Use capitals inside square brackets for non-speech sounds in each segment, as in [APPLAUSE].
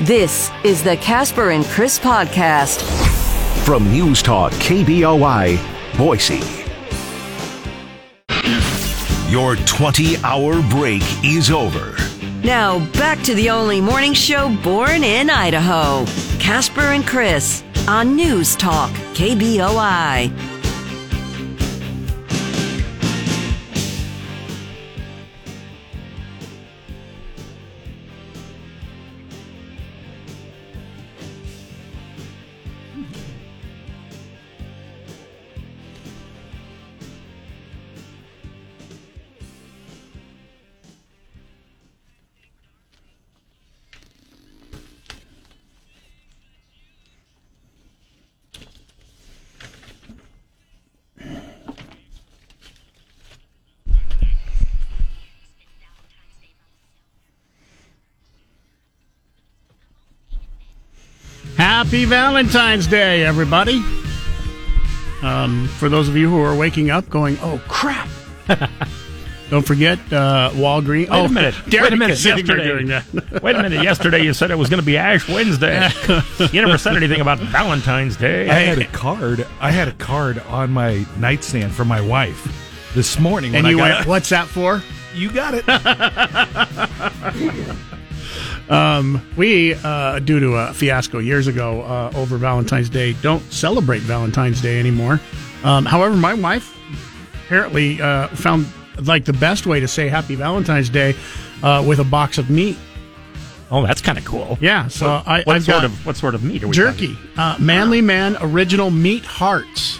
This is the Casper and Chris podcast from News Talk KBOI, Boise. Your 20 hour break is over. Now, back to the only morning show born in Idaho Casper and Chris on News Talk KBOI. Happy Valentine's Day, everybody. Um, for those of you who are waking up going, oh, crap. [LAUGHS] Don't forget uh, Walgreens. Wait oh, a minute. Derek [LAUGHS] Wait a minute. is sitting there Yesterday, [LAUGHS] wait a minute. Yesterday you said it was going to be Ash Wednesday. you never said anything about Valentine's Day. I had a card. I had a card on my nightstand for my wife this morning. And you I got went, what's that for? You got it. Um, we, uh, due to a fiasco years ago uh, over Valentine's Day, don't celebrate Valentine's Day anymore. Um, however, my wife apparently uh, found like the best way to say Happy Valentine's Day uh, with a box of meat. oh, that's kind of cool. Yeah, so What, I, what I've sort got of what sort of meat are we jerky, uh, Manly Man original meat hearts.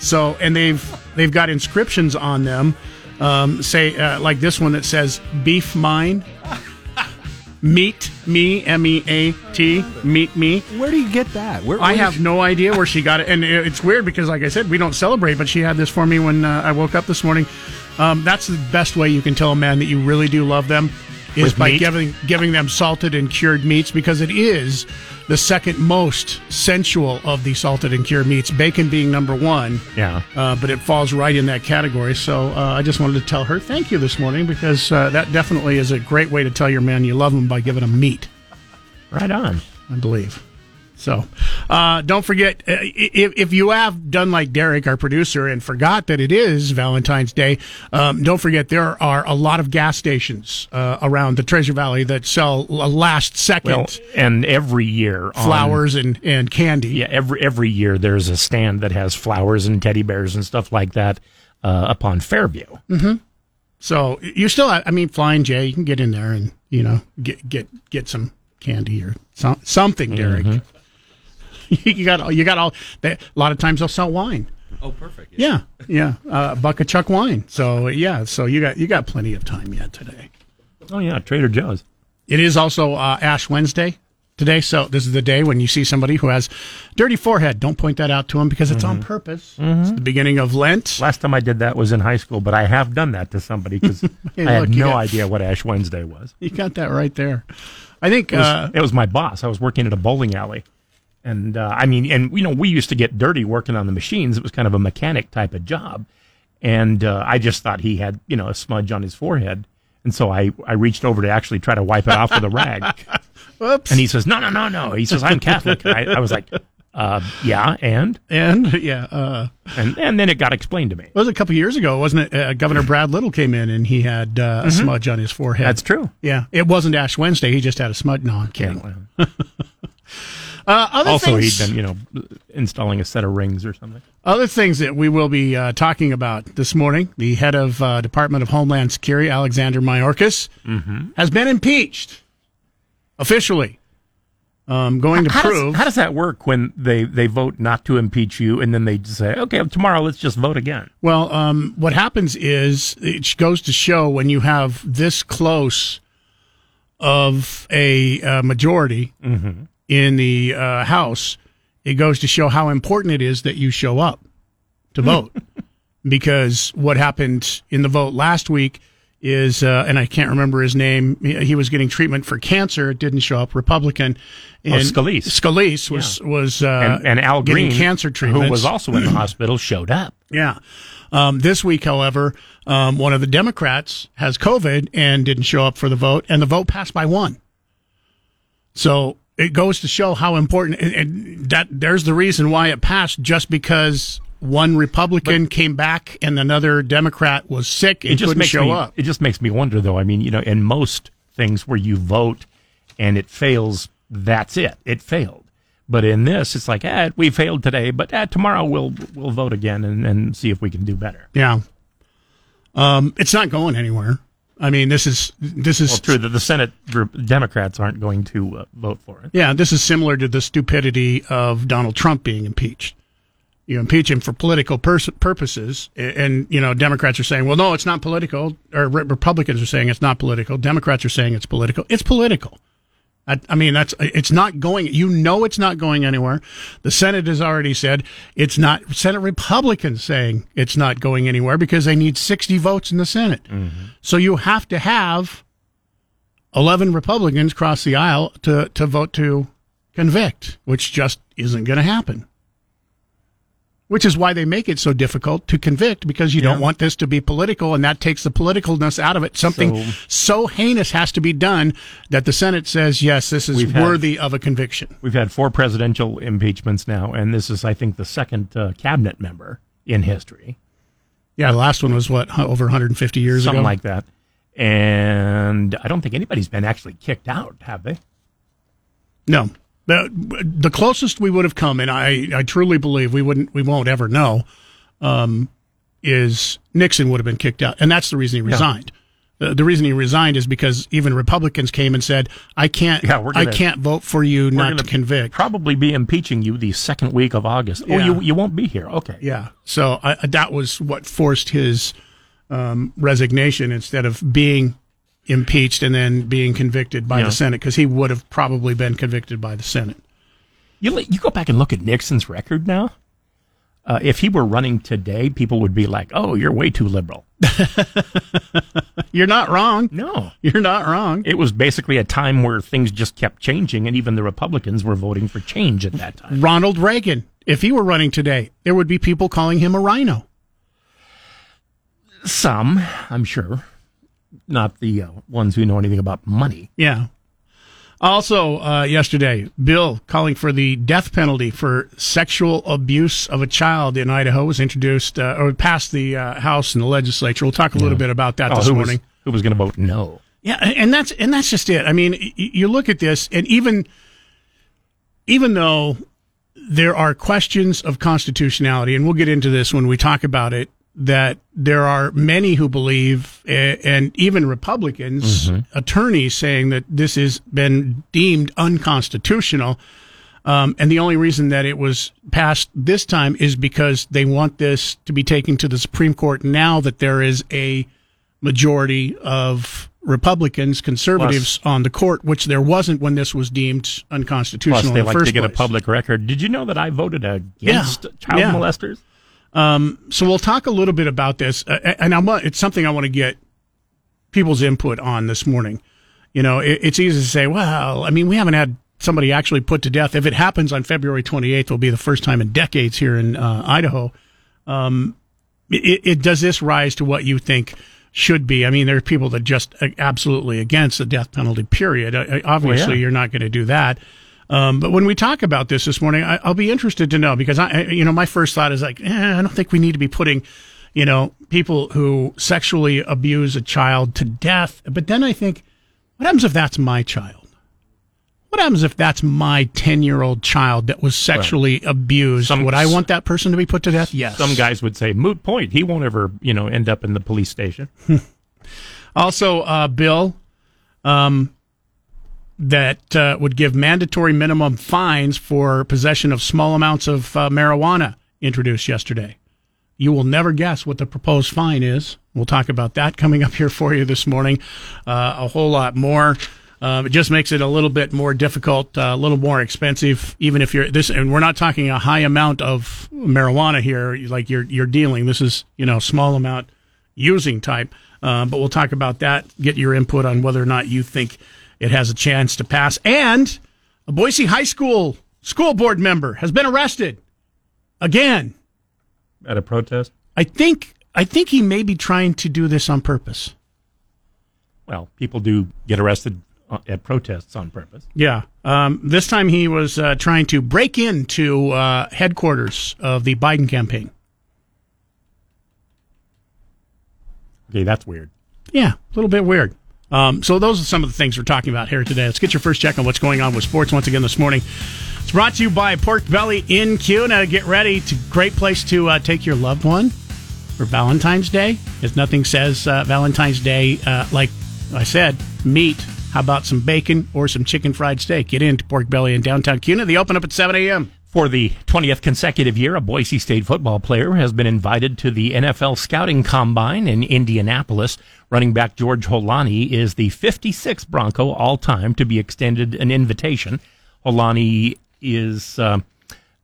So, and they've they've got inscriptions on them. Um, say uh, like this one that says "Beef Mine." Meet me, M E A T, meet me. Where do you get that? Where, I have no idea where she got it, and it's weird because, like I said, we don't celebrate. But she had this for me when uh, I woke up this morning. Um, that's the best way you can tell a man that you really do love them is With by meat? giving giving them salted and cured meats because it is the second most sensual of the salted and cured meats. Bacon being number one, Yeah. uh, but it falls right in that category. So uh, I just wanted to tell her thank you this morning because uh, that definitely is a great way to tell your man you love him by giving him meat. Right on. I believe. So, uh, don't forget uh, if, if you have done like Derek, our producer, and forgot that it is Valentine's Day. Um, don't forget there are a lot of gas stations uh, around the Treasure Valley that sell a last second Well, and every year on- flowers and and candy. yeah, every every year there's a stand that has flowers and teddy bears and stuff like that uh, up on Fairview. So you still, I mean, Flying J, you can get in there and you know get get get some candy or some, something, Derek. [LAUGHS] you got you got all. They, a lot of times they'll sell wine. Oh, perfect. Yeah, yeah, uh, bucket chuck wine. So yeah, so you got you got plenty of time yet today. Oh yeah, Trader Joe's. It is also uh, Ash Wednesday today, so this is the day when you see somebody who has dirty forehead. Don't point that out to them because it's on purpose. It's the beginning of Lent. Last time I did that was in high school, but I have done that to somebody because [LAUGHS] Hey, I had look, you no got- idea what Ash Wednesday was. You got that right there. I think It was, uh, it was my boss. I was working at a bowling alley. And uh, I mean, and you know, we used to get dirty working on the machines. It was kind of a mechanic type of job. And uh, I just thought he had, you know, a smudge on his forehead. And so I, I reached over to actually try to wipe it off with a rag. [LAUGHS] whoops. And he says, no, no, no, no. He says, I'm Catholic. I, I was like, uh, yeah, and? and yeah, uh, and? And then it got explained to me. it was a couple years ago, wasn't it? Uh, Governor Brad Little came in and he had uh, a smudge on his forehead. That's true. Yeah, it wasn't Ash Wednesday. He just had a smudge. No, I'm kidding. [LAUGHS] Uh, other Also, things, he'd been, you know, installing a set of rings or something. Other things that we will be uh, talking about this morning: the head of uh, Department of Homeland Security, Alexander Mayorkas, Mm-hmm. has been impeached officially. Um, going to How does, prove how does that work when they, they vote not to impeach you and then they say, okay, tomorrow let's just vote again? Well, um, what happens is it goes to show when you have this close of a uh, majority in the uh, House, it goes to show how important it is that you show up to vote. [LAUGHS] because what happened in the vote last week is, uh, and I can't remember his name. He, he was getting treatment for cancer. It didn't show up. Republican. And Scalise. Scalise was was uh, and, and Al getting Green, cancer treatment. who was also in the hospital, showed up. [CLEARS THROAT] Yeah. Um, this week, however, um, one of the Democrats has COVID and didn't show up for the vote, and the vote passed by one. So it goes to show how important, and, and that there's the reason why it passed. Just because one Republican came back and another Democrat was sick and it just couldn't makes show me, up. It just makes me wonder, though. I mean, you know, in most things where you vote and it fails, that's it. It failed. But in this, it's like, eh, we failed today, but eh, tomorrow we'll we'll vote again and, and see if we can do better. Yeah. Um, it's not going anywhere. I mean, this is this is Well, true that the Senate group Democrats aren't going to uh, vote for it. Yeah, this is similar to the stupidity of Donald Trump being impeached. You impeach him for political pers- purposes, a- and you know Democrats are saying, "Well, no, it's not political," or Re- Republicans are saying it's not political. Democrats are saying it's political. It's political. I, I mean, that's it's not going. You know, it's not going anywhere. The Senate has already said it's not. Senate Republicans saying it's not going anywhere because they need sixty votes in the Senate. Mm-hmm. So you have to have 11 Republicans cross the aisle to, to vote to convict, which just isn't going to happen. Which is why they make it so difficult to convict because you don't want this to be political and that takes the politicalness out of it. Something So- so, heinous has to be done that the Senate says, yes, this is We've had- worthy of a conviction. We've had four presidential impeachments now, and this is, I think, the second uh, cabinet member in history, Yeah, the last one was what, over 150 years something ago? like that. And I don't think anybody's been actually kicked out, have they? No. The, the closest we would have come, and I, I truly believe we wouldn't, we won't ever know, um, is Nixon would have been kicked out, and that's the reason he resigned. Uh, the reason he resigned is because even Republicans came and said, "I can't, Yeah, we're I can't vote for you not gonna convict." Probably be impeaching you the second week of August. Oh, you you won't be here. Okay. Yeah, so I, that was what forced his um, resignation instead of being impeached and then being convicted by Yeah. the Senate, because he would have probably been convicted by the Senate. You you go back and look at Nixon's record now. Uh, if he were running today, people would be like, "Oh, you're way too liberal." [LAUGHS] You're not wrong. No, You're not wrong. it was basically a time where things just kept changing, and even the Republicans were voting for change at that time. Ronald Reagan, if he were running today, there would be people calling him a RINO. Some, I'm sure, not the uh, ones who know anything about money. Yeah. Also, uh, yesterday, bill calling for the death penalty for sexual abuse of a child in Idaho was introduced uh, or passed the uh, House and the legislature. We'll talk a little bit about that Oh, this who morning. was who was going to vote no? Yeah, and that's and that's just it. I mean, y- you look at this, and even even though there are questions of constitutionality, and we'll get into this when we talk about it, that there are many who believe, and even Republicans, attorneys saying that this has been deemed unconstitutional. Um, and the only reason that it was passed this time is because they want this to be taken to the Supreme Court now that there is a majority of Republicans, conservatives on the court, which there wasn't when this was deemed unconstitutional. Plus, they the like to get a public record. Did you know that I voted against Yeah. child Yeah. molesters? So we'll talk a little bit about this, uh, and I want it's something I want to get people's input on this morning. You know, it, it's easy to say, well, I mean, we haven't had somebody actually put to death. If it happens on February 28th, it'll be the first time in decades here in uh, Idaho. Um, it, it does this rise to what you think should be? I mean, there are people that just uh, absolutely against the death penalty. Period. Uh, uh, obviously, Well, yeah. you're not going to do that. Um, but when we talk about this this morning, I, I'll be interested to know because I, you know, my first thought is like, eh, I don't think we need to be putting, you know, people who sexually abuse a child to death. But then I think, what happens if that's my child? What happens if that's my 10 year old child that was sexually abused? Some- Would I want that person to be put to death? Yes. Some guys would say moot point. He won't ever, you know, end up in the police station. [LAUGHS] Also, uh, bill um, that uh, would give mandatory minimum fines for possession of small amounts of uh, marijuana introduced yesterday. You will never guess what the proposed fine is. We'll talk about that coming up here for you this morning. Uh, a whole lot more. Um, it just makes it a little bit more difficult, uh, a little more expensive, even if you're this. And we're not talking a high amount of marijuana here, like you're you're dealing. This is you know small amount using type. Uh, but we'll talk about that. Get your input on whether or not you think it has a chance to pass. And a Boise High School school board member has been arrested again. At a protest? I think I think he may be trying to do this on purpose. Well, people do get arrested uh, at protests on purpose. Yeah. Um, this time he was uh, trying to break into uh, headquarters of the Biden campaign. Okay, that's weird. Yeah, a little bit weird. Um, so those are some of the things we're talking about here today. Let's get your first check on what's going on with sports once again this morning. It's brought to you by Pork Belly in Kuna. Get ready. A great place to uh, take your loved one for Valentine's Day. If nothing says uh, Valentine's Day, uh, like I said, meat. How about some bacon or some chicken fried steak? Get into Pork Belly in downtown Kuna. They open up at 7 a.m. For the 20th consecutive year, a Boise State football player has been invited to the NFL Scouting Combine in Indianapolis. Running back George Holani is the 56th Bronco all time to be extended an invitation. Holani is, uh,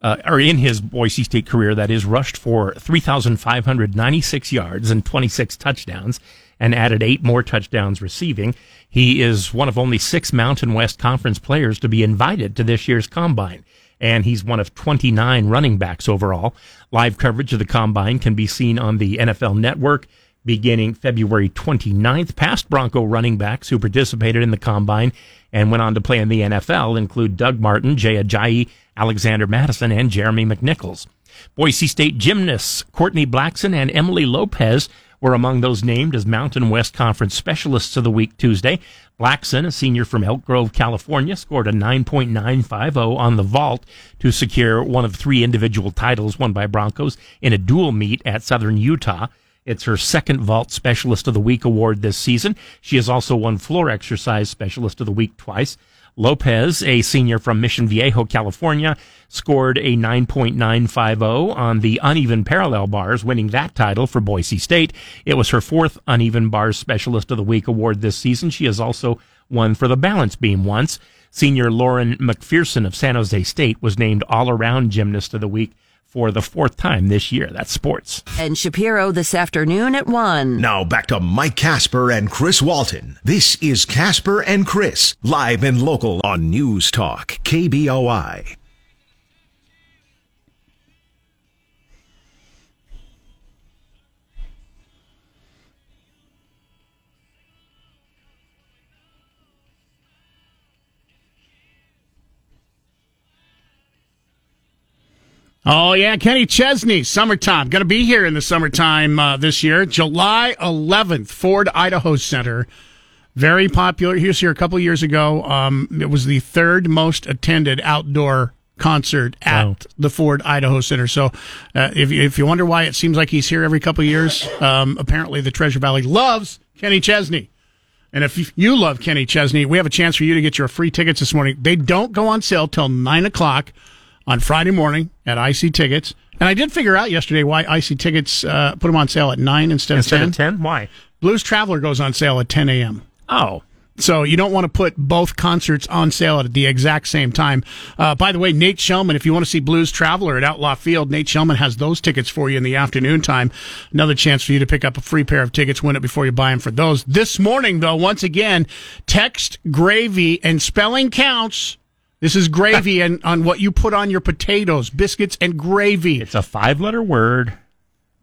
uh, or in his Boise State career, that is, rushed for 3,596 yards and 26 touchdowns and added eight more touchdowns receiving. He is one of only six Mountain West Conference players to be invited to this year's combine and he's one of 29 running backs overall. Live coverage of the combine can be seen on the NFL network beginning February 29th. Past Bronco running backs who participated in the combine and went on to play in the NFL include Doug Martin, Jay Ajayi, Alexander Mattison, and Jeremy McNichols. Boise State gymnasts Courtney Blackson and Emily Lopez were among those named as Mountain West Conference Specialists of the Week Tuesday. Blackson, a senior from Elk Grove, California, scored a 9.950 on the vault to secure one of three individual titles won by Broncos in a dual meet at Southern Utah. It's her second Vault Specialist of the Week award this season. She has also won Floor Exercise Specialist of the Week twice. Lopez, a senior from Mission Viejo, California, scored a 9.950 on the uneven parallel bars, winning that title for Boise State. It was her fourth uneven bars specialist of the week award this season. She has also won for the balance beam once. Senior Lauren McPherson of San Jose State was named all around gymnast of the week for the fourth time this year. That's sports. And Shapiro this afternoon at 1. Now back to Mike Casper and Chris Walton. This is Casper and Chris, live and local on News Talk, KBOI. Oh yeah, Kenny Chesney, summertime. Going to be here in the summertime uh, this year, July 11th, Ford Idaho Center. Very popular. He was here a couple years ago. Um, it was the third most attended outdoor concert at Wow. the Ford Idaho Center. So, uh, if you, if you wonder why it seems like he's here every couple years, um, apparently the Treasure Valley loves Kenny Chesney. And if you- you love Kenny Chesney, we have a chance for you to get your free tickets this morning. They don't go on sale till nine o'clock on Friday morning at IC Tickets. And I did figure out yesterday why IC Tickets uh, put them on sale at nine instead, Instead of of ten. 10? Why? Blues Traveler goes on sale at ten a.m. Oh, So you don't want to put both concerts on sale at the exact same time. Uh, by the way, Nate Shelman, if you want to see Blues Traveler at Outlaw Field, Nate Shelman has those tickets for you in the afternoon time. Another chance for you to pick up a free pair of tickets, win it before you buy them for those. This morning, though, once again, text gravy and spelling counts. This is gravy and on what you put on your potatoes, biscuits and gravy. it's a five letter word.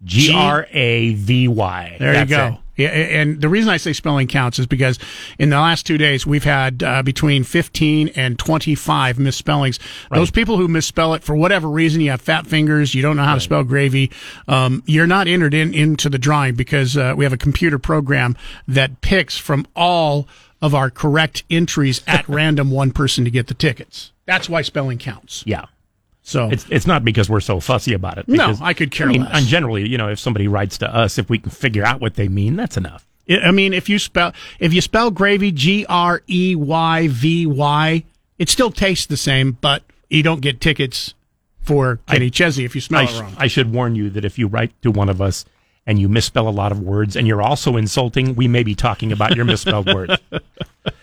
G R A V Y. There That's you go. it. Yeah, and the reason I say spelling counts is because in the last two days we've had uh, between 15 and 25 misspellings. Those people who misspell it for whatever reason, you have fat fingers, you don't know how to spell gravy, um, you're not entered in into the drawing because uh, we have a computer program that picks from all of our correct entries at [LAUGHS] random one person to get the tickets. That's why spelling counts. Yeah. So It's it's not because we're so fussy about it. No, I could care I mean, less. And generally, you know, if somebody writes to us, if we can figure out what they mean, that's enough. I mean, if you spell if you spell gravy G R E Y V Y, it still tastes the same, but you don't get tickets for Kenny Chesney if you spell I, it wrong. I should warn you that if you write to one of us and you misspell a lot of words and you're also insulting, we may be talking about your misspelled words. [LAUGHS]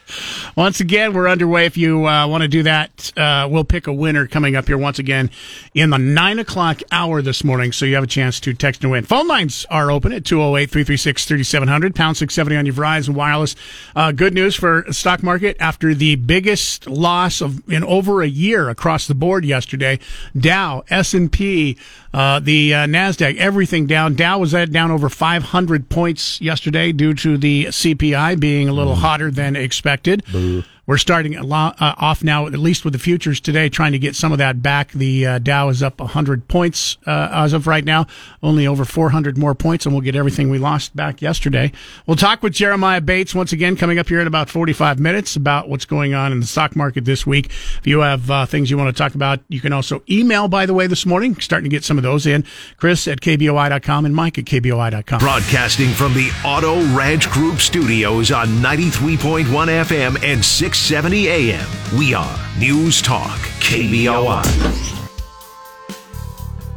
Once again, we're underway. If you uh, want to do that, uh, we'll pick a winner coming up here once again in the nine o'clock hour this morning. So you have a chance to text and win. Phone lines are open at 208 336 3700, pound 670 on your Verizon Wireless. Uh, good news for the stock market after the biggest loss of in over a year across the board yesterday. Dow, S&P, uh, the uh, NASDAQ, everything down. Dow was at down over 500 points yesterday due to the CPI being a little hotter than expected. Expected. We're starting uh, off now, at least with the futures today, trying to get some of that back. The uh, Dow is up 100 points uh, as of right now, only over 400 more points, and we'll get everything we lost back yesterday. We'll talk with Jeremiah Bates once again coming up here in about 45 minutes about what's going on in the stock market this week. If you have uh, things you want to talk about, you can also email, by the way, this morning. Starting to get some of those in. Chris at KBOI.com and Mike at KBOI.com. Broadcasting from the Auto Ranch Group studios on 93.1 FM and 670 AM. We are News Talk, KBOI.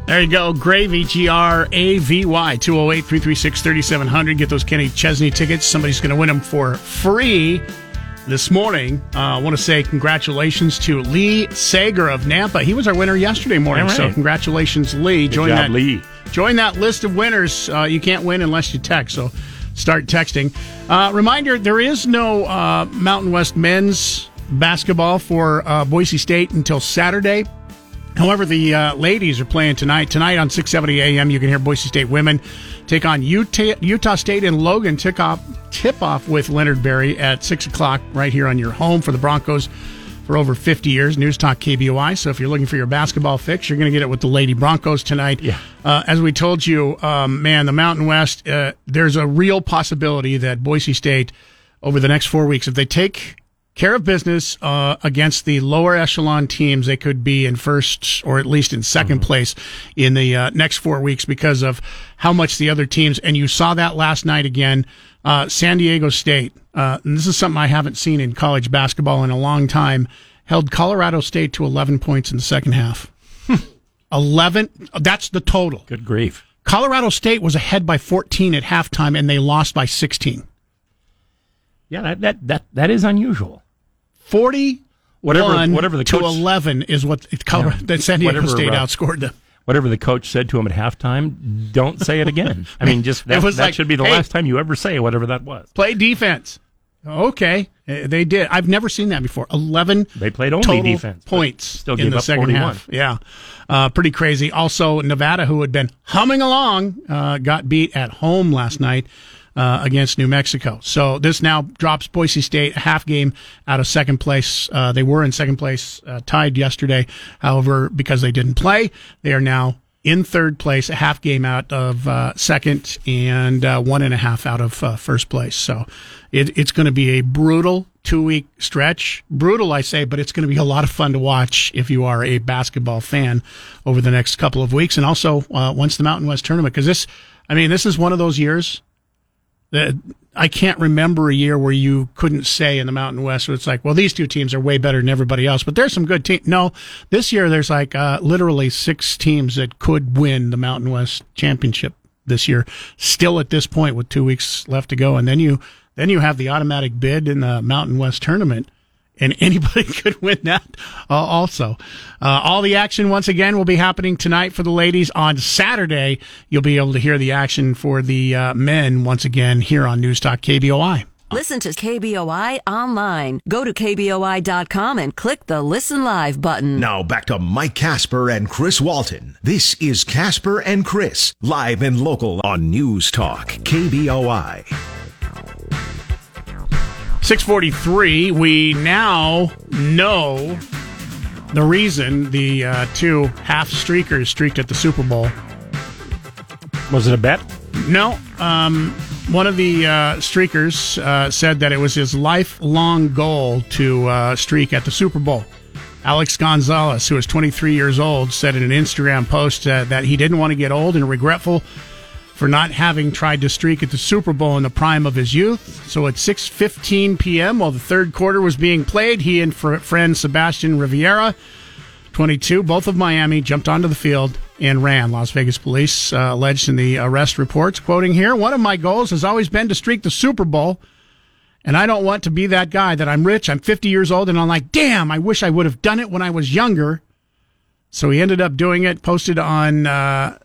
There you go. Gravy, G R A V Y, 208 336 3700. Get those Kenny Chesney tickets. Somebody's going to win them for free this morning. Uh, I want to say congratulations to Lee Sager of Nampa. He was our winner yesterday morning. All right. So, congratulations, Lee. Good join job, that, Lee. Join that list of winners. Uh, you can't win unless you text. So, start texting. Uh, reminder there is no uh, Mountain West men's basketball for uh, Boise State until Saturday. However, the uh, ladies are playing tonight. Tonight on 6:70 a.m., you can hear Boise State women take on Utah, Utah State and Logan. Tip off, tip off with Leonard Berry at six o'clock right here on your home for the Broncos for over 50 years. News Talk KBOI. So if you're looking for your basketball fix, you're going to get it with the Lady Broncos tonight. Yeah. Uh, as we told you, um, man, the Mountain West. Uh, there's a real possibility that Boise State over the next four weeks, if they take care of business uh, against the lower echelon teams. They could be in first or at least in 2nd place in the uh, next four weeks because of how much the other teams. And you saw that last night again. Uh, San Diego State, uh, and this is something I haven't seen in college basketball in a long time, held Colorado State to 11 points in the second half. [LAUGHS] 11, that's the total. Good grief. Colorado State was ahead by 14 at halftime and they lost by 16. Yeah, that that that, that is unusual. 40 Whatever- whatever the to coach- 11 is what Colorado, Yeah. that San Diego State uh, outscored them. Whatever the coach said to him at halftime, don't say it again. [LAUGHS] I mean, just that, It was that like, should be the hey. last time you ever say whatever that was. Play defense. Okay, Uh, they did. I've never seen that before. 11 They played only total defense, points still in the second 41. half. Yeah, uh, pretty crazy. Also, Nevada, who had been humming along, uh, got beat at home last night. Uh, against New Mexico. So this now drops Boise State a half game out of second place. Uh, they were in second place, uh, tied yesterday. However, because they didn't play, they are now in third place, a half game out of uh, second, and uh, one and a half out of uh, first place. So it, it's going to be a brutal two week stretch. Brutal, I say, but it's going to be a lot of fun to watch if you are a basketball fan over the next couple of weeks, and also uh, once the Mountain West tournament, because this, I mean, this is one of those years I can't remember a year where you couldn't say in the Mountain West it's like, well, these two teams are way better than everybody else, but there's some good teams. No, this year there's like uh, literally six teams that could win the Mountain West championship this year. Still at this point with two weeks left to go, and then you then you have the automatic bid in the Mountain West tournament. And anybody [LAUGHS] could win that uh, also. Uh, all the action, once again, will be happening tonight for the ladies. On Saturday, you'll be able to hear the action for the uh, men once again here on News Talk KBOI. Listen to KBOI online. Go to KBOI.com and click the Listen Live button. Now back to Mike Casper and Chris Walton. This is Casper and Chris, live and local on News Talk, KBOI. 643, we now know the reason the uh, two half streakers streaked at the Super Bowl. Was it a bet? No, um, one of the uh, streakers uh, said that it was his lifelong goal to uh, streak at the Super Bowl. Alex Gonzalez, who is 23 years old, said in an Instagram post uh, that he didn't want to get old and regretful for not having tried to streak at the Super Bowl in the prime of his youth. So at 6:15 p.m., while the third quarter was being played, he and fr- friend Sebastian Riviera 22, both of Miami, jumped onto the field and ran. Las Vegas police uh, alleged in the arrest reports, quoting here, one of my goals has always been to streak the Super Bowl. And I don't want to be that guy that I'm rich, I'm 50 years old, and I'm like, damn, I wish I would have done it when I was younger. So he ended up doing it, posted on uh,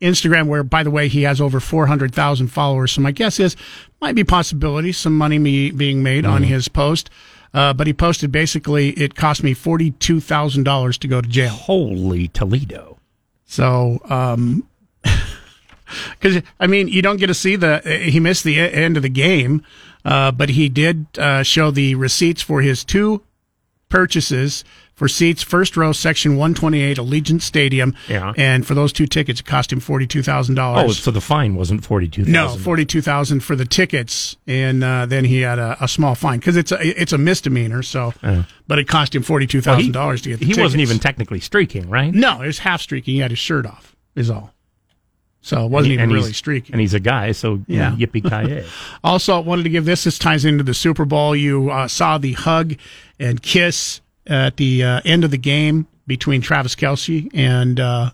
Instagram, where, by the way, he has over 400,000 followers. So my guess is, might be possibility, some money me being made on his post. Uh, but he posted basically, it cost me $42,000 to go to jail. Holy Toledo. So, um, [LAUGHS] because I mean, you don't get to see the he missed the end of the game, Uh, but he did uh, show the receipts for his two purchases for seats, first row, section 128, Allegiant Stadium. Yeah. And for those two tickets, it cost him $42,000. Oh, so the fine wasn't forty two thousand. No, forty-two thousand for the tickets, and uh, then he had a, a small fine because it's a it's a misdemeanor. So, but it cost him forty-two Well, thousand dollars to get. The tickets. He wasn't even technically streaking, right? No, it was half streaking. He had his shirt off. Is all. So it wasn't even and really he's, streaking. And he's a guy, so Yeah. yippee ki [LAUGHS] Also, I wanted to give this. This ties into the Super Bowl. You uh, saw the hug and kiss at the uh, end of the game between Travis Kelce and uh,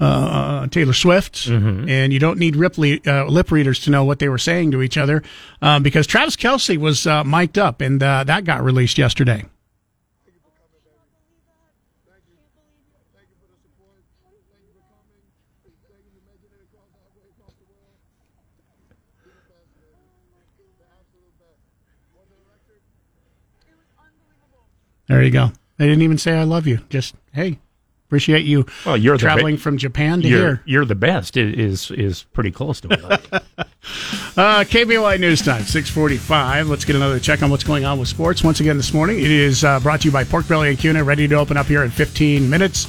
uh, Taylor Swift, and you don't need Ripley, uh, lip readers to know what they were saying to each other, um, because Travis Kelce was uh, mic'd up, and uh, that got released yesterday. There you go. They didn't even say "I love you." Just hey, appreciate you. Well, you're traveling ba- from Japan to You're here. you're the best. It is is pretty close to it. [LAUGHS] Uh, KBOI News Time, 645. Let's get another check on what's going on with sports. Once again this morning, it is uh, brought to you by Pork Belly and Kuna, ready to open up here in 15 minutes.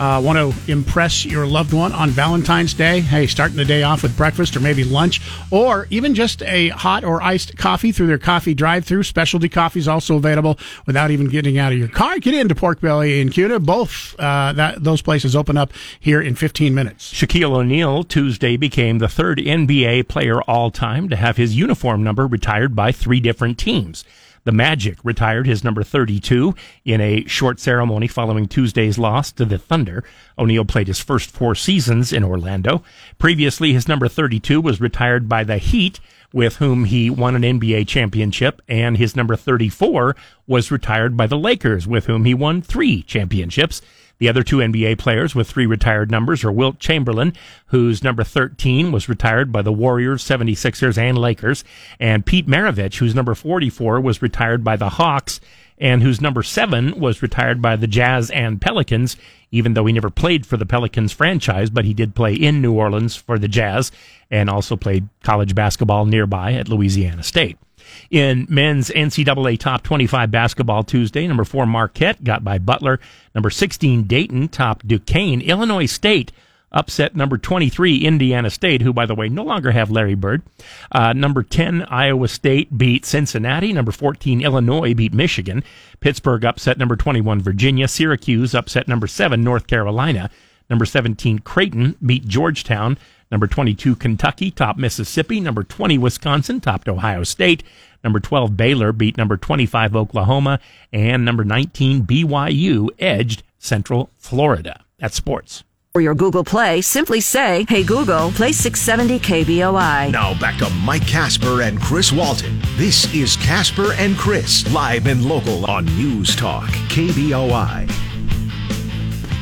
Uh, want to impress your loved one on Valentine's Day? Hey, starting the day off with breakfast or maybe lunch, or even just a hot or iced coffee through their coffee drive-through. Specialty coffees also available without even getting out of your car. Get into Pork Belly and Kuna. Both uh, that those places open up here in 15 minutes. Shaquille O'Neal Tuesday became the third NBA player all time to have his uniform number retired by three different teams. The Magic retired his number 32 in a short ceremony following Tuesday's loss to the Thunder. O'Neal played his first four seasons in Orlando. Previously, his number 32 was retired by the Heat, with whom he won an NBA championship, and his number 34 was retired by the Lakers, with whom he won three championships. The other two NBA players with three retired numbers are Wilt Chamberlain, whose number 13 was retired by the Warriors, 76ers, and Lakers, and Pete Maravich, whose number 44 was retired by the Hawks, and whose number 7 was retired by the Jazz and Pelicans, even though he never played for the Pelicans franchise, but he did play in New Orleans for the Jazz and also played college basketball nearby at Louisiana State. In men's NCAA Top 25 basketball Tuesday, number four Marquette got by Butler. Number 16 Dayton top Duquesne. Illinois State upset number 23 Indiana State, who, by the way, no longer have Larry Bird. Uh, number 10 Iowa State beat Cincinnati. Number 14 Illinois beat Michigan. Pittsburgh upset number 21 Virginia. Syracuse upset number 7 North Carolina. Number 17 Creighton beat Georgetown. Number 22 Kentucky topped Mississippi. Number 20 Wisconsin topped Ohio State. Number 12 Baylor beat number 25 Oklahoma. And number 19 BYU edged Central Florida. That's sports. For your Google Play, simply say, Hey Google, play 670 KBOI. Now back to Mike Casper and Chris Walton. This is Casper and Chris, live and local on News Talk, KBOI.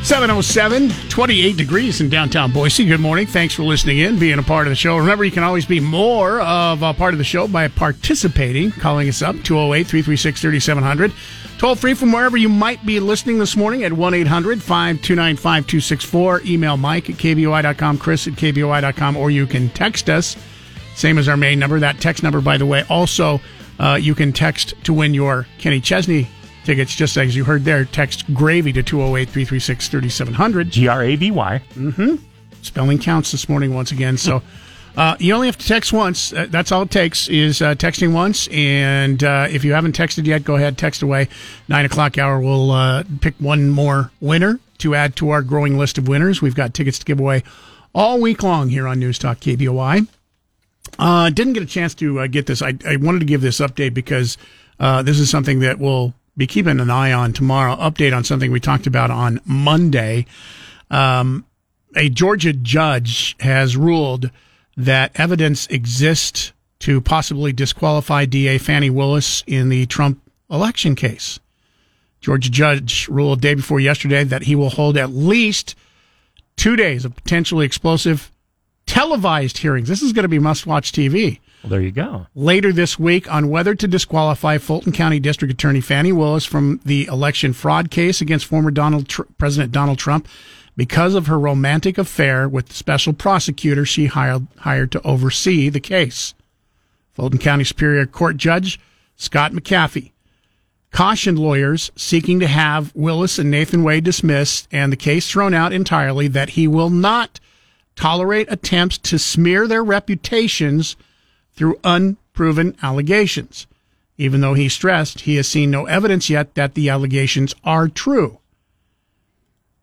707, 28 degrees in downtown Boise. Good morning. Thanks for listening in, being a part of the show. Remember, you can always be more of a part of the show by participating, calling us up, 208 336 3700. Toll free from wherever you might be listening this morning at 1 800 529 5264. Email Mike at KBOI.com, Chris at KBOI.com, or you can text us, same as our main number. That text number, by the way, also uh, you can text to win your Kenny Chesney tickets, just as you heard there. Text gravy to 208 336 3700. G R A V Y. Spelling counts this morning once again. So uh, you only have to text once. Uh, that's all it takes is uh, texting once. And uh, if you haven't texted yet, go ahead, text away. Nine o'clock hour, we'll uh, pick one more winner to add to our growing list of winners. We've got tickets to give away all week long here on News Talk KBOI. Uh, didn't get a chance to uh, get this. I, I wanted to give this update because uh, this is something that we'll be keeping an eye on tomorrow. Update on something we talked about on Monday. Um, a Georgia judge has ruled that evidence exists to possibly disqualify DA Fani Willis in the Trump election case. Georgia judge ruled day before yesterday that he will hold at least two days of potentially explosive televised hearings. This is going to be must watch TV Well, there you go. later this week on whether to disqualify Fulton County District Attorney Fani Willis from the election fraud case against former Donald Tr- President Donald Trump because of her romantic affair with the special prosecutor she hired, hired to oversee the case. Fulton County Superior Court Judge Scott McAfee cautioned lawyers seeking to have Willis and Nathan Wade dismissed and the case thrown out entirely that he will not tolerate attempts to smear their reputations through unproven allegations, even though he stressed he has seen no evidence yet that the allegations are true.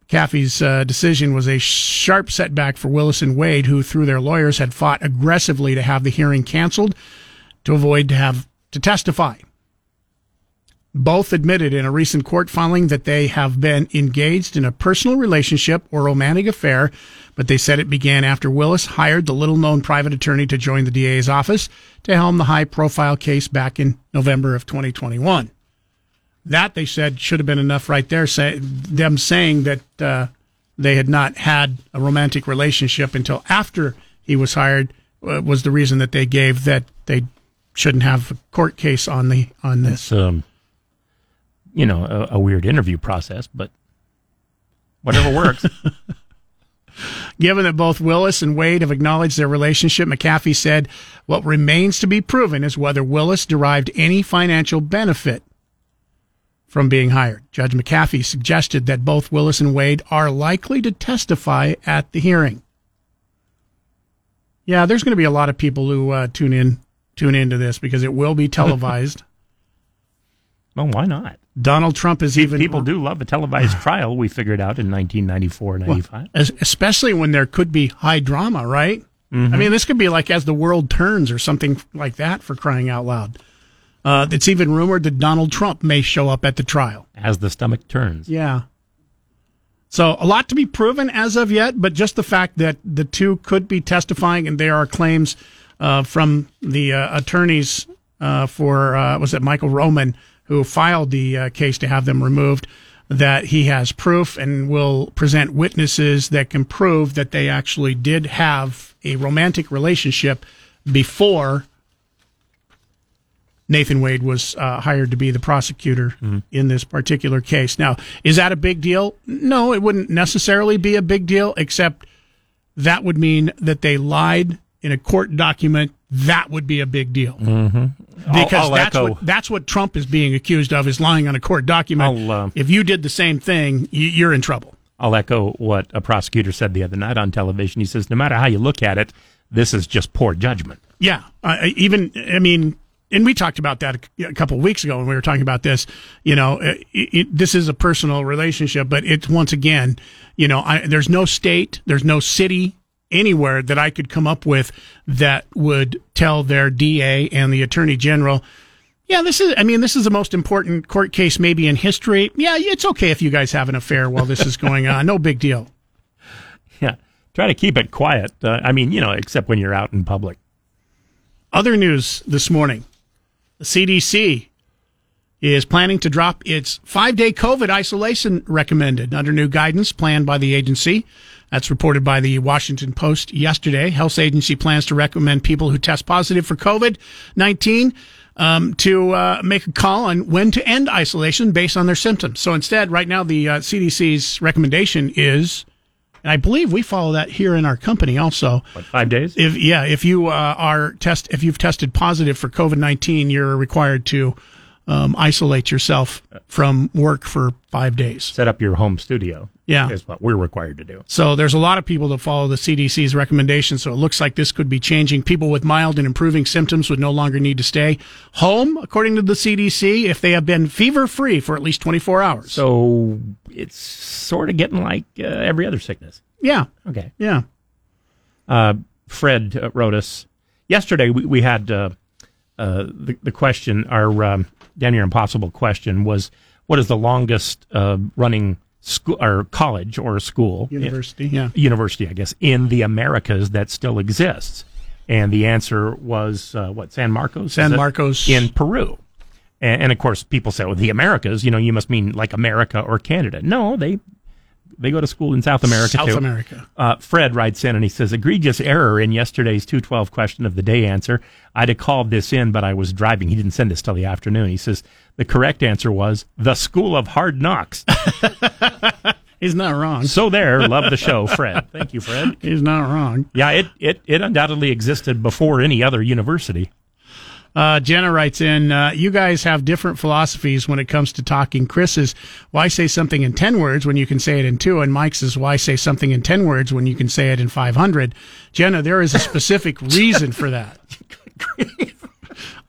McAfee's uh, decision was a sharp setback for Willis and Wade, who, through their lawyers, had fought aggressively to have the hearing canceled to avoid to have to testify. Both admitted in a recent court filing that they have been engaged in a personal relationship or romantic affair, but they said it began after Willis hired the little known private attorney to join the DA's office to helm the high profile case back in November of 2021. That, they said, should have been enough right there, say, them saying that uh, they had not had a romantic relationship until after he was hired uh, was the reason that they gave that they shouldn't have a court case on the on this. Um, you know, a, a weird interview process, but whatever [LAUGHS] works. Given that both Willis and Wade have acknowledged their relationship, McAfee said what remains to be proven is whether Willis derived any financial benefit from being hired. Judge McAfee suggested that both Willis and Wade are likely to testify at the hearing. Yeah, there's going to be a lot of people who uh, tune in tune into this because it will be televised. [LAUGHS] well, why not? Donald Trump is even People do love a televised [SIGHS] trial. We figured out in 1994, 95. Es- especially when there could be high drama, right? I mean, this could be like as the world turns or something like that for crying out loud. Uh, it's even rumored that Donald Trump may show up at the trial. As the stomach turns. Yeah. So a lot to be proven as of yet, but just the fact that the two could be testifying and there are claims uh, from the uh, attorneys uh, for uh, was it Michael Roman who filed the uh, case to have them removed that he has proof and will present witnesses that can prove that they actually did have a romantic relationship before Nathan Wade was uh, hired to be the prosecutor in this particular case. Now, is that a big deal? No, it wouldn't necessarily be a big deal, except that would mean that they lied in a court document. That would be a big deal Mm-hmm. Because I'll, I'll that's echo, what that's what Trump is being accused of is lying on a court document. Uh, if you did the same thing, you're in trouble. I'll echo what a prosecutor said the other night on television. He says, no matter how you look at it, this is just poor judgment. Yeah, uh, even I mean, and we talked about that a, couple of weeks ago when we were talking about this. You know, it, it, this is a personal relationship, but it's once again, you know, I, there's no state, there's no city anywhere that I could come up with that would tell their DA and the Attorney General. Yeah, this is. I mean, this is the most important court case maybe in history. Yeah, it's okay if you guys have an affair while this is going on. No big deal. [LAUGHS] Yeah. Try to keep it quiet. Uh, I mean, you know, except when you're out in public. Other news this morning the CDC is planning to drop its five day COVID isolation recommended under new guidance planned by the agency. That's reported by the Washington Post yesterday. Health agency plans to recommend people who test positive for COVID 19 um, to uh, make a call on when to end isolation based on their symptoms. So instead, right now, the uh, CDC's recommendation is, and I believe we follow that here in our company also What, five days? if yeah, if you uh, are test if you've tested positive for COVID nineteen, you're required to um, isolate yourself from work for five days. Set up your home studio. Yeah. Is what we're required to do. So there's a lot of people that follow the CDC's recommendations. So it looks like this could be changing. People with mild and improving symptoms would no longer need to stay home, according to the CDC, if they have been fever free for at least 24 hours. So it's sort of getting like uh, every other sickness. yeah, Okay. yeah. Uh, Fred uh, wrote us yesterday. We, we had uh, uh, the, the question, our um, Damn Near Impossible question was what is the longest uh, running school or college or school? University, yeah. university, I guess, in the Americas that still exists? And the answer was uh, what San Marcos. San? Marcos. in Peru. And, and of course, people say, "Well, the Americas." You know, you must mean like America or Canada. No, they they go to school in South America too. South too. America. Uh, Fred writes in and he says, egregious error in yesterday's 212 question of the day answer. I'd have called this in, but I was driving. He didn't send this till the afternoon. He says, the correct answer was the School of Hard Knocks. [LAUGHS] He's not wrong. so there, love the show, Fred. Thank you, Fred. He's not wrong. Yeah, it, it, it undoubtedly existed before any other university. Uh, Jenna writes in, uh, you guys have different philosophies when it comes to talking. Chris is, why say something in 10 words when you can say it in two? And Mike's says, why say something in 10 words when you can say it in 500? Jenna, there is a specific reason for that. [LAUGHS]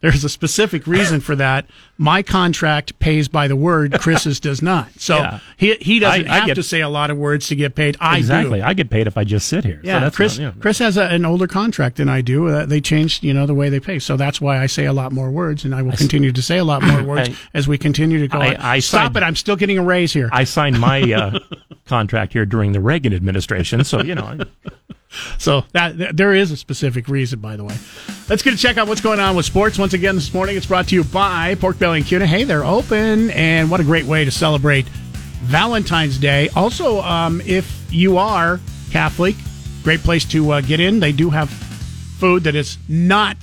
There's a specific reason for that. My contract pays by the word. Chris's does not. So Yeah. he he doesn't I- I have get- to say a lot of words to get paid. I exactly. do. I get paid if I just sit here. So Yeah, that's Chris. not- yeah. Chris has a, an older contract than I do. Uh, they changed, you know, the way they pay. So that's why I say a lot more words, and I will continue to say a lot more [COUGHS] words I- as we continue to go. I- I Stop signed- it! I'm still getting a raise here. I signed my uh, [LAUGHS] contract here during the Reagan administration, so you know. So that th- there is a specific reason, by the way. Let's get a check out what's going on with sports. Once again, this morning it's brought to you by Pork Belly and Kuna. Hey, they're open, and what a great way to celebrate Valentine's Day. Also, um, if you are Catholic, great place to uh, get in. They do have food that is not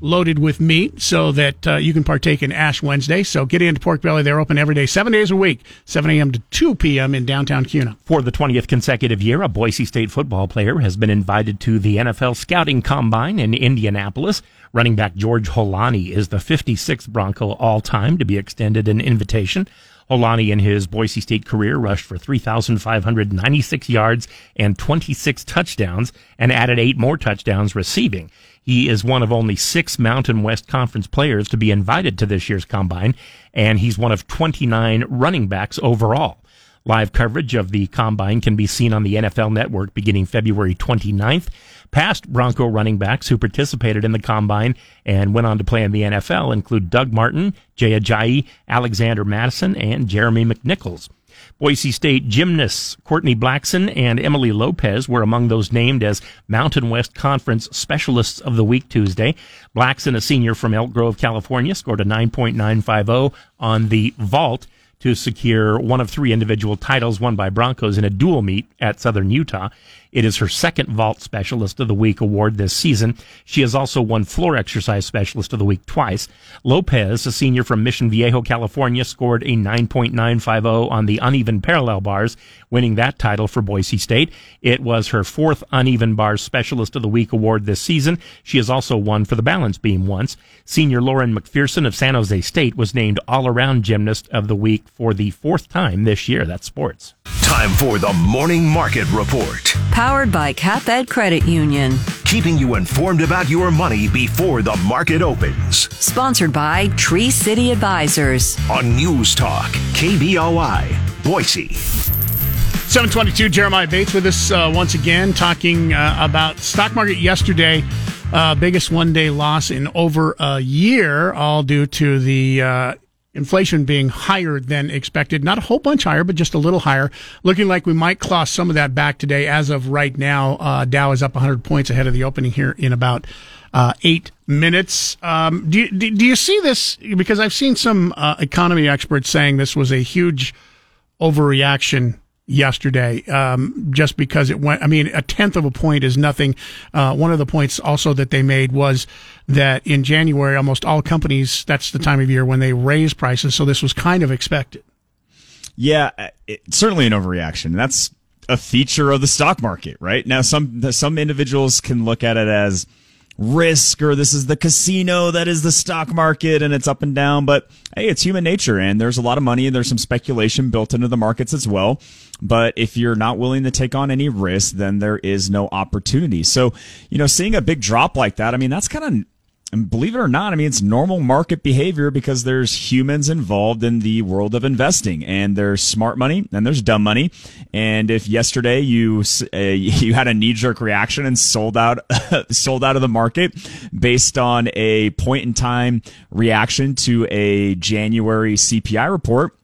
loaded with meat so that uh, you can partake in Ash Wednesday. So get into Pork Belly. They're open every day, seven days a week, 7 a.m. to 2 p.m. in downtown Kuna. For the 20th consecutive year, a Boise State football player has been invited to the NFL Scouting Combine in Indianapolis. Running back George Holani is the 56th Bronco all time to be extended an invitation. Holani in his Boise State career rushed for 3,596 yards and 26 touchdowns and added eight more touchdowns receiving. He is one of only six Mountain West Conference players to be invited to this year's combine, and he's one of 29 running backs overall. Live coverage of the combine can be seen on the NFL network beginning February 29th. Past Bronco running backs who participated in the combine and went on to play in the NFL include Doug Martin, Jay Ajayi, Alexander Mattison, and Jeremy McNichols. Boise State gymnasts Courtney Blackson and Emily Lopez were among those named as Mountain West Conference Specialists of the Week Tuesday. Blackson, a senior from Elk Grove, California, scored a 9.950 on the vault to secure one of three individual titles won by Broncos in a dual meet at Southern Utah. It is her second Vault Specialist of the Week award this season. She has also won Floor Exercise Specialist of the Week twice. Lopez, a senior from Mission Viejo, California, scored a 9.950 on the uneven parallel bars, winning that title for Boise State. It was her fourth Uneven Bars Specialist of the Week award this season. She has also won for the balance beam once. Senior Lauren McPherson of San Jose State was named All Around Gymnast of the Week for the fourth time this year. That's sports. Time for the Morning Market Report. Powered by CapEd Credit Union. Keeping you informed about your money before the market opens. Sponsored by Tree City Advisors. On News Talk, KBOI, Boise. 722 Jeremiah Bates with us uh, once again, talking uh, about stock market yesterday. Uh, biggest one day loss in over a year, all due to the uh, inflation being higher than expected. Not a whole bunch higher, but just a little higher. Looking like we might claw some of that back today. As of right now, uh, Dow is up 100 points ahead of the opening here in about uh, eight minutes. Um, do, you, do, do you see this? Because I've seen some economy experts saying this was a huge overreaction yesterday um, just because it went. I mean, a tenth of a point is nothing. Uh, one of the points also that they made was that in January, almost all companies, that's the time of year when they raise prices. So this was kind of expected. Yeah, it's certainly an overreaction. That's a feature of the stock market, right? Now, some some individuals can look at it as risk or this is the casino that is the stock market and it's up and down. But hey, it's human nature and there's a lot of money and there's some speculation built into the markets as well. But if you're not willing to take on any risk, then there is no opportunity. So, you know, seeing a big drop like that, I mean, that's kind of and believe it or not, I mean, it's normal market behavior because there's humans involved in the world of investing and there's smart money and there's dumb money. And if yesterday you, uh, [LAUGHS] you had a knee jerk reaction and sold out, [LAUGHS] sold out of the market based on a point in time reaction to a January CPI report,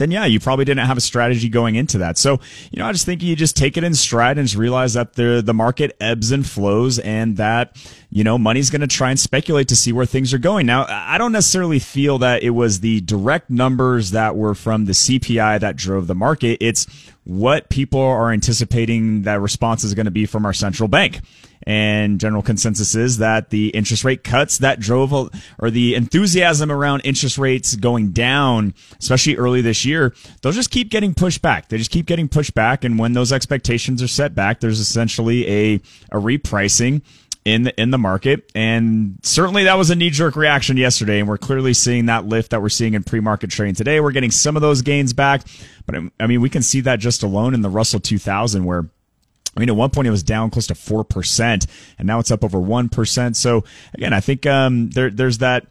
then yeah, you probably didn't have a strategy going into that. So, you know, I just think you just take it in stride and just realize that the the market ebbs and flows and that, you know, money's going to try and speculate to see where things are going. Now, I don't necessarily feel that it was the direct numbers that were from the CPI that drove the market. It's what people are anticipating that response is going to be from our central bank. And general consensus is that the interest rate cuts that drove, or the enthusiasm around interest rates going down, especially early this year, they'll just keep getting pushed back. They just keep getting pushed back. And when those expectations are set back, there's essentially a, a repricing in the, in the market. And certainly that was a knee jerk reaction yesterday. And we're clearly seeing that lift that we're seeing in pre market trading today. We're getting some of those gains back. But I mean, we can see that just alone in the Russell 2000 where I mean, at one point it was down close to 4%, and now it's up over 1%. So again, I think, um, there, there's that,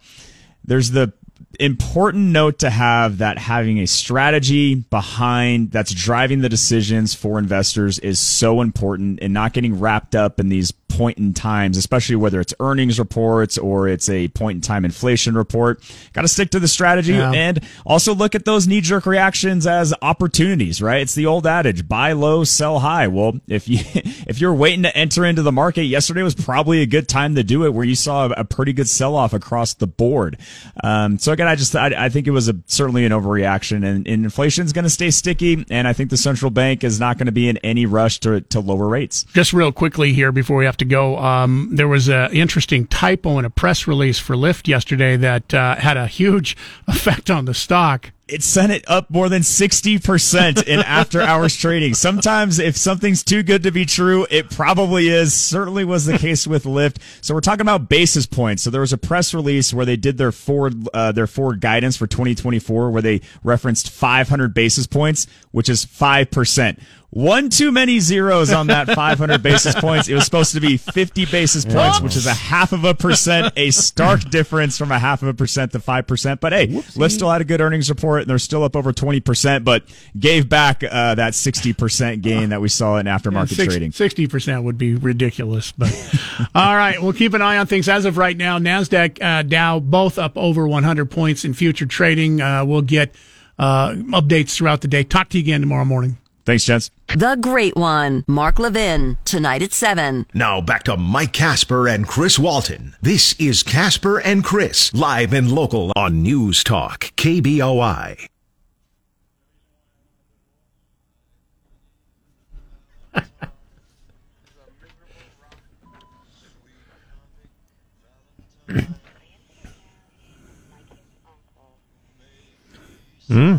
there's the important note to have that having a strategy behind that's driving the decisions for investors is so important and not getting wrapped up in these point in times, especially whether it's earnings reports or it's a point in time inflation report. Got to stick to the strategy Yeah. and also look at those knee jerk reactions as opportunities, right? It's the old adage, buy low, sell high. Well, if you, [LAUGHS] if you're waiting to enter into the market, yesterday was probably a good time to do it where you saw a, pretty good sell off across the board. Um, so I just, I, I think it was a, certainly an overreaction and, and inflation is going to stay sticky. And I think the central bank is not going to be in any rush to, to lower rates. Just real quickly here before we have to go, um, there was an interesting typo in a press release for Lyft yesterday that uh, had a huge [LAUGHS] effect on the stock. It sent it up more than 60% in after hours trading. Sometimes if something's too good to be true, it probably is. Certainly was the case with Lyft. So we're talking about basis points. So there was a press release where they did their forward, uh, their forward guidance for 2024 where they referenced 500 basis points, which is 5%. One too many zeros on that [LAUGHS] 500 basis points. It was supposed to be 50 basis points, which is a half of a percent, a stark [LAUGHS] difference from a half of a percent to 5%. But hey, Lyft still had a good earnings report and they're still up over 20%, but gave back uh, that 60% gain that we saw in [LAUGHS] aftermarket trading. Sixty percent would be ridiculous, but all right, we'll keep an eye on things. As of right now, Nasdaq, uh, Dow, both up over 100 points in future trading. Uh, we'll get uh, updates throughout the day. Talk to you again tomorrow morning. Thanks, gents. The Great One, Mark Levin, tonight at 7. Now back to Mike Casper and Chris Walton. This is Casper and Chris, live and local on News Talk, KBOI. I [LAUGHS] hmm?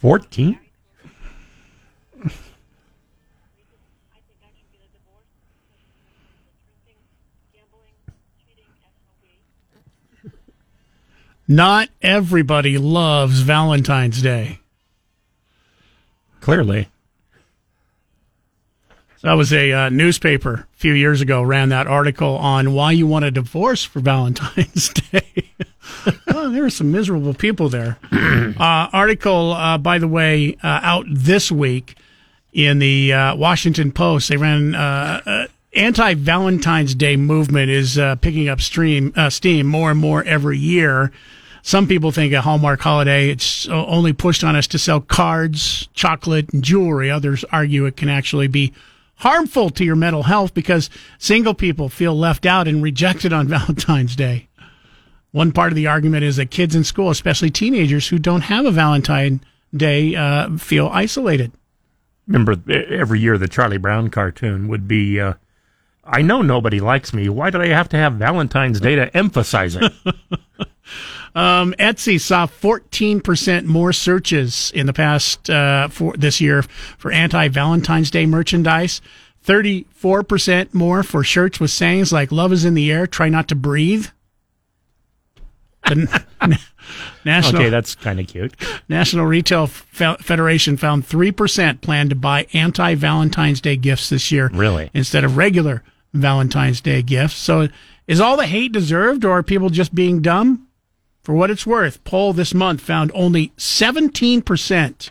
SOB. Not everybody loves Valentine's Day. Clearly. So that was a uh, newspaper a few years ago ran that article on why you want a divorce for Valentine's [LAUGHS] Day. [LAUGHS] oh, there are some miserable people there. [CLEARS THROAT] uh, article, uh, by the way, uh, out this week in the uh, Washington Post. They ran uh, uh, anti-Valentine's Day movement is uh, picking up stream uh, steam more and more every year. Some people think a Hallmark holiday it's only pushed on us to sell cards, chocolate, and jewelry. Others argue it can actually be harmful to your mental health because single people feel left out and rejected on [LAUGHS] Valentine's Day. One part of the argument is that kids in school, especially teenagers who don't have a Valentine Day, uh, feel isolated. Remember, every year the Charlie Brown cartoon would be, uh, I know nobody likes me. Why do I have to have Valentine's Day to emphasize it? [LAUGHS] [LAUGHS] Um, Etsy saw 14% more searches in the past uh, for this year for anti-Valentine's Day merchandise. 34% more for shirts with sayings like "Love is in the air, try not to breathe." National okay, that's kind of cute. National Retail Fe- Federation found 3% plan to buy anti-Valentine's Day gifts this year. Really? Instead of regular Valentine's Day gifts. So is all the hate deserved or are people just being dumb? For what it's worth, poll this month found only 17%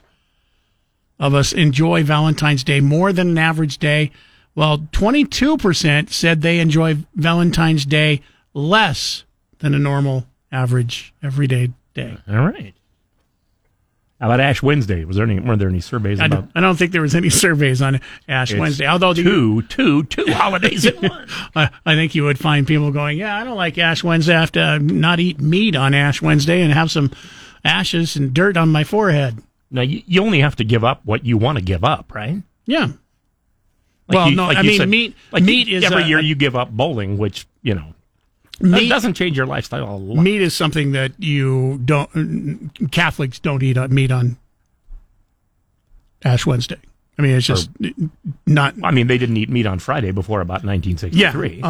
of us enjoy Valentine's Day more than an average day, while 22% said they enjoy Valentine's Day less than a normal, average, everyday Day. All right. How about Ash Wednesday? Was there any? Were there any surveys I about don't, I don't think there was any [LAUGHS] surveys on Ash It's Wednesday. Although the, two, two, two holidays in [LAUGHS] one? I, I think you would find people going, "Yeah, I don't like Ash Wednesday. I have to not eat meat on Ash Wednesday and have some ashes and dirt on my forehead." Now you, you only have to give up what you want to give up, right? Yeah. Like well, you- no, like I mean said- meat. Like meat is every a- year you give up bowling, which you know that meat. doesn't change your lifestyle a lot. meat is something that you don't. Catholics don't eat uh, meat on Ash Wednesday. I mean, it's just not. I mean, they didn't eat meat on Friday before about 1963. Yeah. 1963.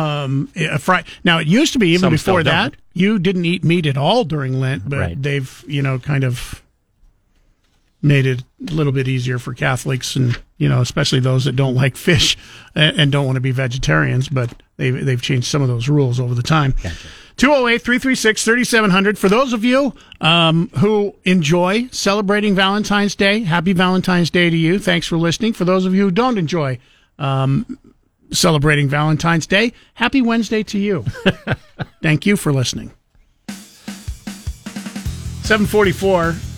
Um. A fri- now it used to be even Some before that don't. you didn't eat meat at all during Lent, but Right. they've you know kind of made it a little bit easier for Catholics and you know especially those that don't like fish and, and don't want to be vegetarians. But they've they've changed some of those rules over the time. 208 336 3700. For those of you um, who enjoy celebrating Valentine's Day, happy Valentine's Day to you. Thanks for listening. For those of you who don't enjoy um, celebrating Valentine's Day, happy Wednesday to you. [LAUGHS] Thank you for listening. 744.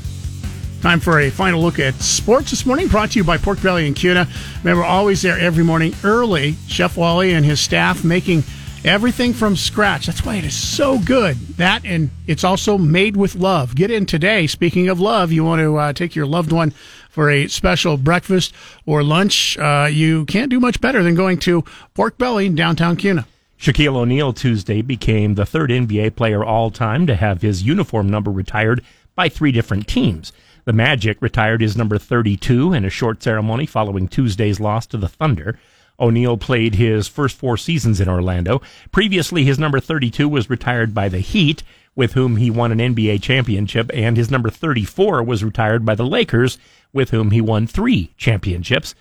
Time for a final look at sports this morning, brought to you by Pork Belly and Kuna. Remember, always there every morning early. Chef Wally and his staff making everything from scratch. That's why it is so good. That and it's also made with love. Get in today. Speaking of love, you want to uh, take your loved one for a special breakfast or lunch. Uh, you can't do much better than going to Pork Belly in downtown Kuna. Shaquille O'Neal Tuesday became the third NBA player all time to have his uniform number retired by three different teams. The Magic retired his number 32 in a short ceremony following Tuesday's loss to the Thunder. O'Neal played his first four seasons in Orlando. Previously, his number 32 was retired by the Heat, with whom he won an NBA championship, and his number 34 was retired by the Lakers, with whom he won three championships.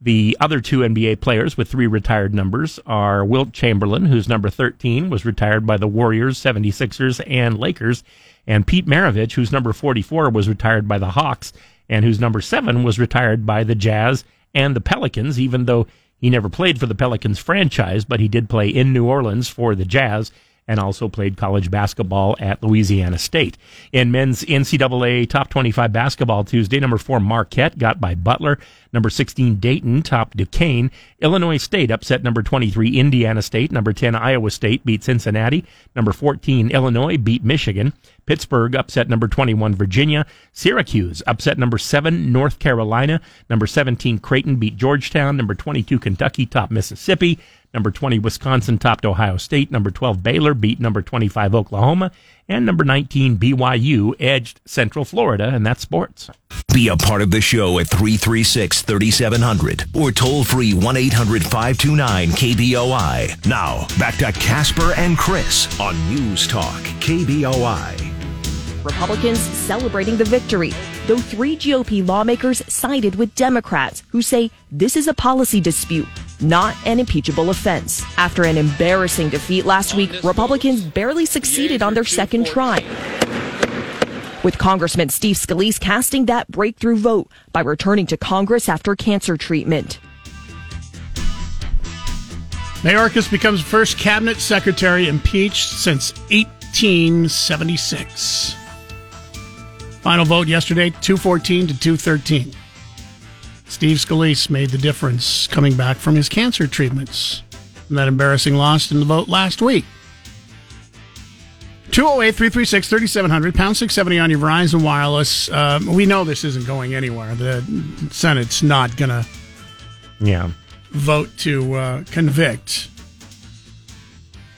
The other two NBA players with three retired numbers are Wilt Chamberlain, whose number 13 was retired by the Warriors, 76ers, and Lakers, and Pete Maravich, whose number 44 was retired by the Hawks, and whose number 7 was retired by the Jazz and the Pelicans, even though he never played for the Pelicans franchise, but he did play in New Orleans for the Jazz and also played college basketball at Louisiana State. In men's NCAA Top 25 basketball Tuesday, number 4 Marquette got by Butler, number 16 Dayton topped Duquesne, Illinois State upset number 23 Indiana State, number 10 Iowa State beat Cincinnati, number 14 Illinois beat Michigan, Pittsburgh upset number 21 Virginia, Syracuse upset number 7 North Carolina, number 17 Creighton beat Georgetown, number 22 Kentucky topped Mississippi, Number 20, Wisconsin topped Ohio State. Number 12, Baylor beat number 25, Oklahoma. And number 19, BYU edged Central Florida, and that's sports. Be a part of the show at 336 3700 or toll free 1 800 529 KBOI. Now, back to Casper and Chris on News Talk KBOI. Republicans celebrating the victory, though three GOP lawmakers sided with Democrats who say this is a policy dispute, not an impeachable offense. After an embarrassing defeat last week, Republicans barely succeeded on their second try. With Congressman Steve Scalise casting that breakthrough vote by returning to Congress after cancer treatment. Mayorkas becomes first cabinet secretary impeached since 1876. Final vote yesterday, 214 to 213. Steve Scalise made the difference coming back from his cancer treatments. And that embarrassing loss in the vote last week. 208 336 3700, pound 670 on your Verizon Wireless. Um, we know this isn't going anywhere. The Senate's not going to Yeah, vote to uh, convict.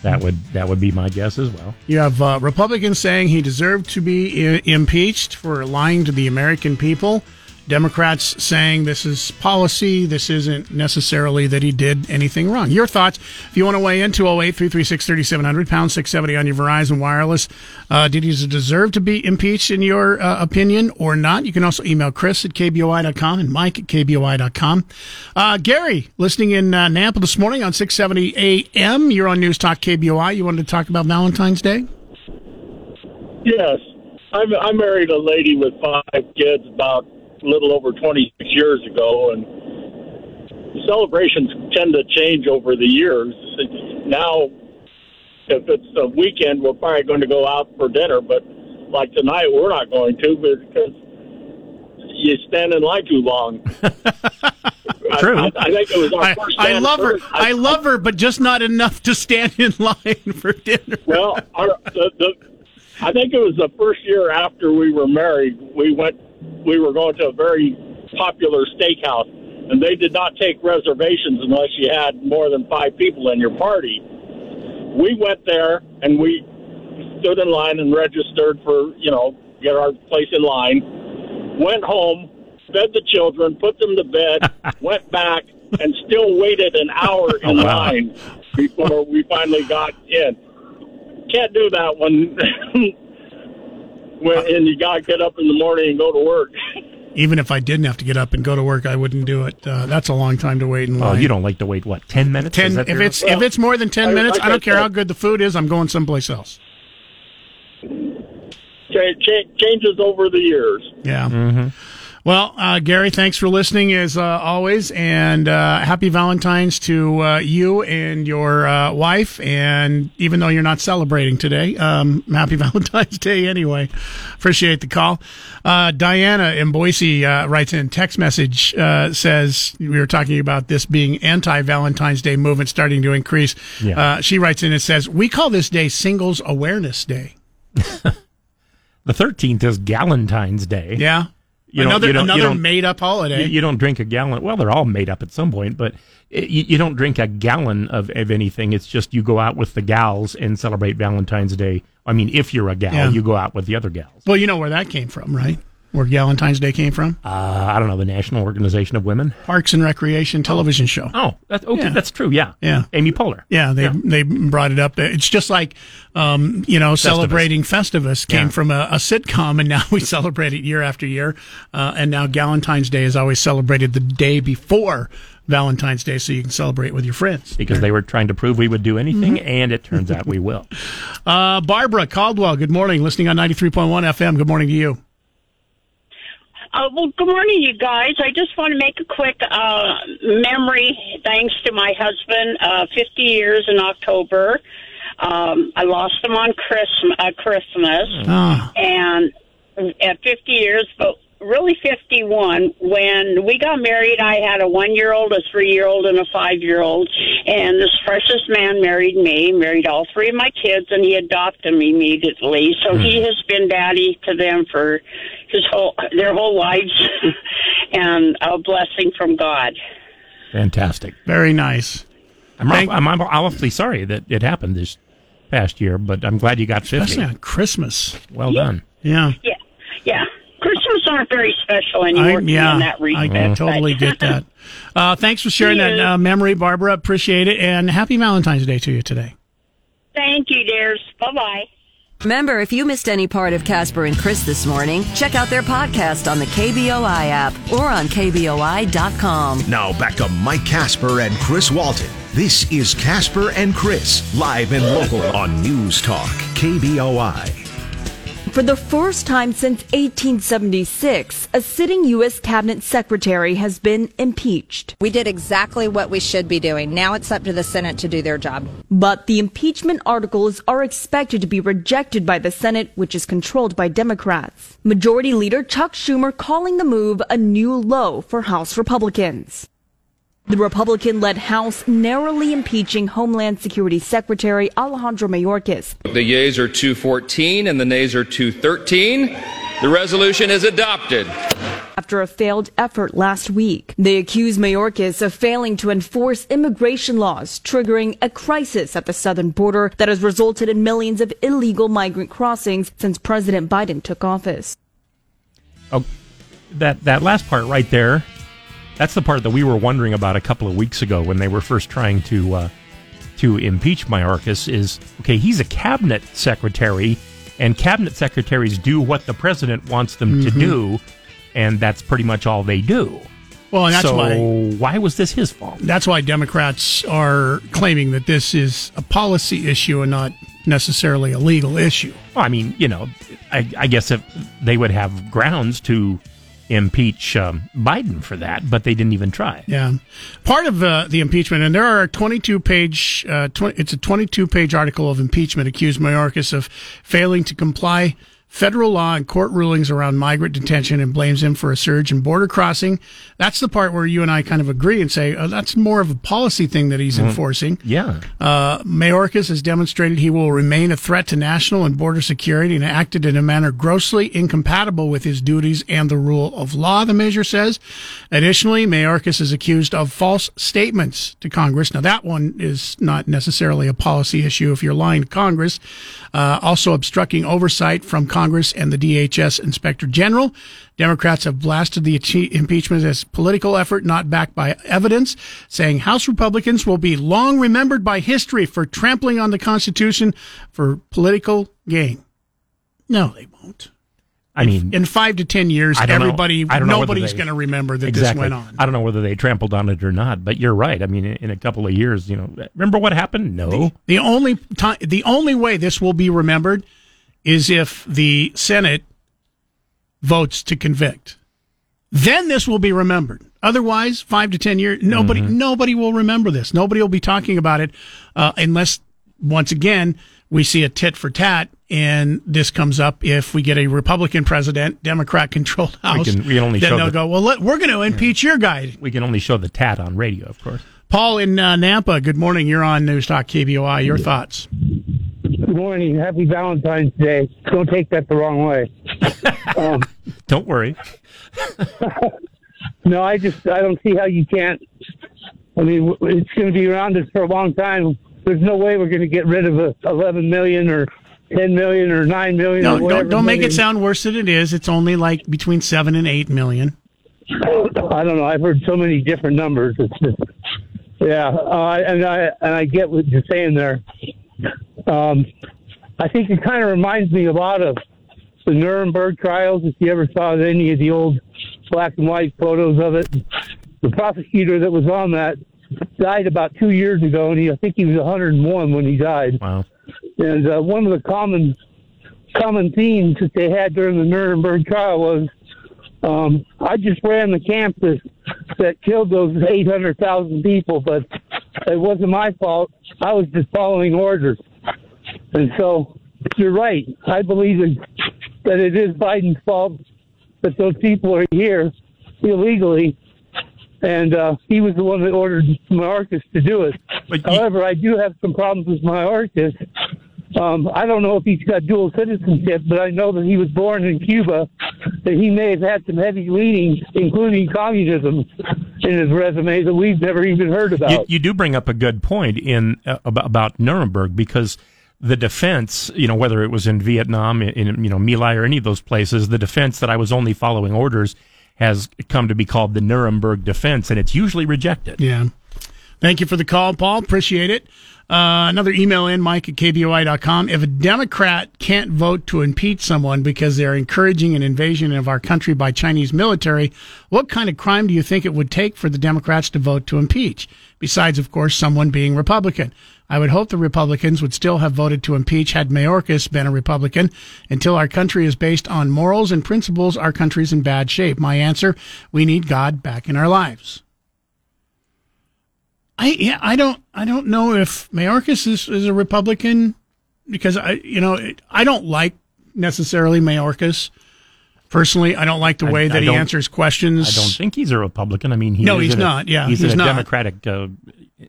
That would that would be my guess as well. You have uh, Republicans saying he deserved to be I- impeached for lying to the American people. Democrats saying this is policy. This isn't necessarily that he did anything wrong. Your thoughts, if you want to weigh in, 208 336 3700, pound 670 on your Verizon Wireless. Uh, did he deserve to be impeached in your uh, opinion or not? You can also email Chris at KBOI.com and Mike at KBOI.com. Uh, Gary, listening in uh, Nampa this morning on 670 AM. You're on News Talk KBOI. You wanted to talk about Valentine's Day? Yes. I'm, I married a lady with five kids about little over 26 years ago, and celebrations tend to change over the years. Now, if it's a weekend, we're probably going to go out for dinner, but like tonight, we're not going to because you stand in line too long. [LAUGHS] True. I, I, I think it was our I, first. I love her. I love her, but just not enough to stand in line [LAUGHS] for dinner. Well, our, the, the, I think it was the first year after we were married. We went. We were going to a very popular steakhouse, and they did not take reservations unless you had more than five people in your party. We went there and we stood in line and registered for you know get our place in line. Went home, fed the children, put them to bed, [LAUGHS] went back, and still waited an hour [LAUGHS] oh, in Oh, wow. line before we finally got in can't do that when [LAUGHS] and you gotta get up in the morning and go to work. [LAUGHS] Even if I didn't have to get up and go to work, I wouldn't do it. Uh, that's a long time to wait in Oh, line. you don't like to wait what ten minutes? Ten. If your- it's if it's more than ten I- minutes, like I don't care said- how good the food is. I'm going someplace else. Cha- cha- changes over the years. Yeah. Mm-hmm. Well, uh, Gary, thanks for listening as uh, always, and uh, happy Valentine's to uh, you and your uh, wife. And even though you're not celebrating today, um, [LAUGHS] happy Valentine's Day anyway. Appreciate the call. Uh, Diana in Boise uh, writes in text message uh, says we were talking about this being anti-Valentine's Day movement starting to increase. Yeah. Uh, she writes in and says we call this day Singles Awareness Day. [LAUGHS] the thirteenth is Galentine's Day. Yeah. You another you another made up holiday. You, you don't drink a gallon. Well, they're all made up at some point, but it, you, you don't drink a gallon of, of anything. It's just you go out with the gals and celebrate Valentine's Day. I mean, if you're a gal, Yeah. you go out with the other gals. Well, you know where that came from, right? Where Valentine's Day came from? Uh, I don't know the National Organization of Women. Parks and Recreation television show. Oh, that's okay. Yeah. That's true. Yeah, Yeah. Amy Poehler. Yeah, they they brought it up. It's just like, um, you know, celebrating Festivus came Yeah. from a, a sitcom, and now [LAUGHS] we celebrate it year after year. Uh, and now Galentine's Day is always celebrated the day before Valentine's Day, so you can celebrate with your friends. because they were trying to prove we would do anything, Mm-hmm. and it turns out we will. [LAUGHS] Uh, Barbara Caldwell, good morning. Listening on ninety three point one FM. Good morning to you. Uh, well, good morning, you guys. I just want to make a quick uh, memory. Thanks to my husband, uh, 50 years in October. Um, I lost him on Christmas, uh, Christmas, Ah, and at 50 years, but really 51. When we got married, I had a one-year-old, a three-year-old, and a five-year-old. And this precious man married me, married all three of my kids, and he adopted me immediately. So he has been daddy to them for his whole their whole lives, [LAUGHS] and a blessing from God. Fantastic. very nice. I'm, Thank- I'm, I'm awfully sorry that it happened this past year, but I'm glad you got 50. Especially on Christmas. Well done. Yeah. Yeah, yeah. Christmas aren't very special I, anymore to me yeah, in that region. I respect. totally get [LAUGHS] that. Uh, thanks for sharing that uh, memory, Barbara. Appreciate it, and happy Valentine's Day to you today. Thank you, dears. Bye bye. Remember, if you missed any part of Casper and Chris this morning, check out their podcast on the KBOI app or on KBOI.com. Now back to Mike Casper and Chris Walton. This is Casper and Chris, live and local on News Talk, KBOI. For the first time since 1876, a sitting U.S. cabinet secretary has been impeached. We did exactly what we should be doing. Now it's up to the Senate to do their job. But the impeachment articles are expected to be rejected by the Senate, which is controlled by Democrats. Majority Leader Chuck Schumer calling the move a new low for House Republicans. The Republican led House narrowly impeaching Homeland Security Secretary Alejandro Mayorkas. The yeas are 214 and the nays are 213. The resolution is adopted. after a failed effort last week. They accuse Mayorkas of failing to enforce immigration laws, triggering a crisis at the southern border that has resulted in millions of illegal migrant crossings since President Biden took office. Oh, that that last part right there, that's the part that we were wondering about a couple of weeks ago when they were first trying to uh, to impeach Mayorkas. Is okay, he's a cabinet secretary, and cabinet secretaries do what the president wants them to do, and that's pretty much all they do. Well, and that's so why why was this his fault? that's why Democrats are claiming that this is a policy issue and not necessarily a legal issue. Well, I mean, you know, I, I guess if they would have grounds to impeach um, Biden for that, but they didn't even try. Yeah, part of uh, the impeachment, and there are 22 page. Uh, 20, it's a 22 page article of impeachment accused Mayorkas of failing to comply federal law and court rulings around migrant detention and blames him for a surge in border crossing. That's the part where you and I kind of agree and say oh, that's more of a policy thing that he's Mhm. enforcing. Yeah. Uh, Mayorkas has demonstrated he will remain a threat to national and border security and acted in a manner grossly incompatible with his duties and the rule of law, the measure says. Additionally, Mayorkas is accused of false statements to Congress. Now, that one is not necessarily a policy issue if you're lying to Congress. Uh, also obstructing oversight from Congress and the DHS Inspector General. Democrats have blasted the impeachment as political effort not backed by evidence, saying House Republicans will be long remembered by history for trampling on the Constitution for political gain. No, they won't. I mean, In five to ten years, I everybody, I nobody's going to remember that exactly. this went on. I don't know whether they trampled on it or not, but you're right. I mean, in, a couple of years, you know, remember what happened? No. The only time, the only way this will be remembered is if the Senate votes to convict. Then this will be remembered. Otherwise, five to ten years, nobody, Mm-hmm. nobody will remember this. Nobody will be talking about it uh, unless, once again, we see a tit for tat, and this comes up if we get a Republican president, Democrat-controlled House. can- we can only then show they'll the- go, well, let, we're going to impeach your guy. We can only show the tat on radio, of course. Paul in uh, Nampa. Good morning. You're on News Talk KBOI. Your thoughts? Good morning. Happy Valentine's Day. Don't take that the wrong way. [LAUGHS] Um, Don't worry. [LAUGHS] no, I just I don't see how you can't. I mean, it's going to be around us for a long time. There's no way we're going to get rid of a 11 million or 10 million or 9 million. No, or whatever don't, don't make it sound worse than it is. It's only like between seven and eight million. I don't know. I've heard so many different numbers. It's just, yeah, uh, and I and I get what you're saying there. Um, I think it kind of reminds me a lot of the Nuremberg trials. If you ever saw any of the old black and white photos of it, the prosecutor that was on that died about two years ago, and he I think he was 101 when he died. Wow. And uh, one of the common common themes that they had during the Nuremberg trial was um, I just ran the camp that, that killed those 800,000 people, but it wasn't my fault. I was just following orders. And so you're right. I believe that, that it is Biden's fault that those people are here illegally. And uh, he was the one that ordered Mayorkas to do it. However, I do have some problems with Mayorkas. Um, I don't know if he's got dual citizenship, but I know that he was born in Cuba, that he may have had some heavy leanings, including communism, in his resume that we've never even heard about. You, you do bring up a good point in uh, about, about Nuremberg because the defense, you know, whether it was in Vietnam, in, in you know My Lai or any of those places, the defense that I was only following orders has come to be called the Nuremberg defense, and it's usually rejected. Yeah. Thank you for the call, Paul. Appreciate it. Uh, another email in, Mike at KBOI.com. If a Democrat can't vote to impeach someone because they're encouraging an invasion of our country by Chinese military, what kind of crime do you think it would take for the Democrats to vote to impeach? Besides, of course, someone being Republican. I would hope the Republicans would still have voted to impeach had Mayorkas been a Republican. Until our country is based on morals and principles, our country's in bad shape. My answer, we need God back in our lives. I yeah, I don't I don't know if Mayorkas is, is a Republican because I you know I don't like necessarily Mayorkas personally. I don't like the way I that he answers questions. I don't think he's a Republican. I mean, he No, he's a- not. Yeah, he's, he's a not. Democratic, uh,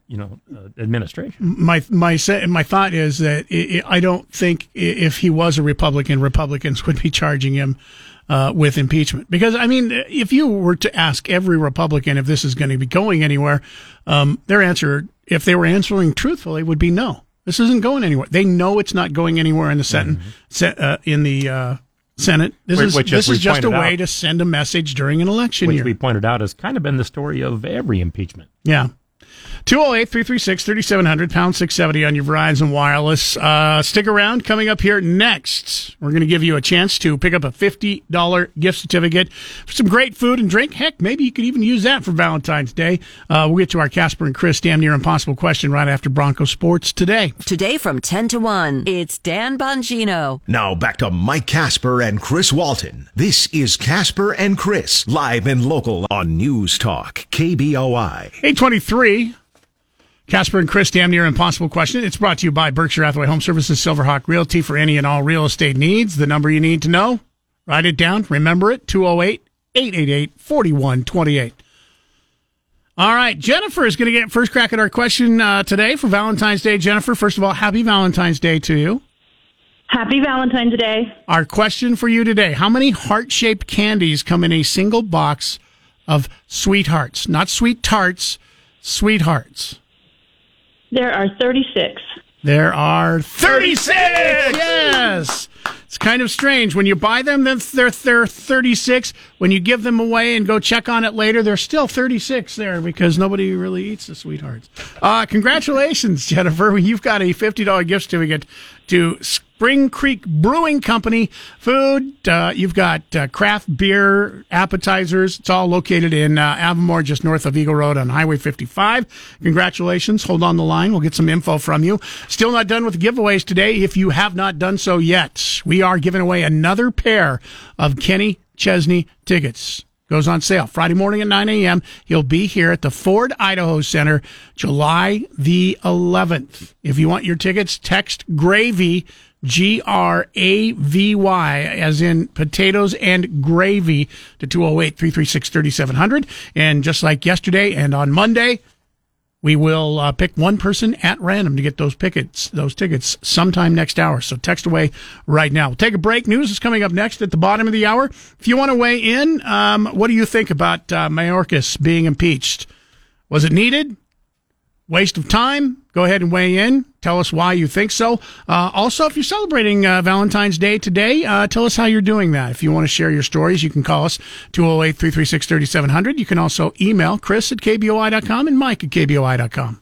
you know, uh, administration. my my my thought is that i I don't think if he was a Republican, Republicans would be charging him uh, with impeachment. Because I mean, if you were to ask every Republican if this is going to be going anywhere, um, their answer, if they were answering truthfully, would be no. This isn't going anywhere. They know it's not going anywhere in the Senate. se- uh, in the uh, Senate, this Which- is which, this is just a way out- to send a message during an election Which year. we pointed out has kind of been the story of every impeachment. Yeah. 208 336 3700, pound 670 on your Verizon Wireless. Uh, stick around. Coming up here next, we're going to give you a chance to pick up a $50 gift certificate for some great food and drink. Heck, maybe you could even use that for Valentine's Day. Uh, we'll get to our Casper and Chris damn near impossible question right after Bronco Sports today. Today from 10 to 1, it's Dan Bongino. Now back to Mike Casper and Chris Walton. This is Casper and Chris, live and local on News Talk, KBOI. 823. Casper and Chris, damn near impossible question. It's brought to you by Berkshire Hathaway Home Services, Silverhawk Realty for any and all real estate needs. The number you need to know, write it down, remember it 208 888 4128. All right, Jennifer is going to get first crack at our question uh, today for Valentine's Day. Jennifer, first of all, happy Valentine's Day to you. Happy Valentine's Day. Our question for you today How many heart shaped candies come in a single box of sweethearts? Not sweet tarts, sweethearts. There are 36. There are 36! Yes! It's kind of strange. When you buy them, then they're, they're 36. When you give them away and go check on it later, they're still 36 there because nobody really eats the sweethearts. Uh, congratulations, [LAUGHS] Jennifer. You've got a $50 gift certificate to Spring Creek Brewing Company food. Uh, you've got uh, craft beer appetizers. It's all located in uh, Avimor, just north of Eagle Road on Highway 55. Congratulations. Hold on the line. We'll get some info from you. Still not done with giveaways today. If you have not done so yet, we are giving away another pair of Kenny Chesney tickets goes on sale Friday morning at 9 a.m. He'll be here at the Ford Idaho Center July the 11th. If you want your tickets, text gravy, G R A V Y, as in potatoes and gravy to 208 336 3700. And just like yesterday and on Monday, we will uh, pick one person at random to get those tickets, those tickets sometime next hour. So text away right now. We'll take a break. News is coming up next at the bottom of the hour. If you want to weigh in, um, what do you think about uh, Mayorkas being impeached? Was it needed? Waste of time? Go ahead and weigh in. Tell us why you think so. Uh, also, if you're celebrating uh, Valentine's Day today, uh, tell us how you're doing that. If you want to share your stories, you can call us 208 336 3700. You can also email Chris at KBOI.com and Mike at KBOI.com.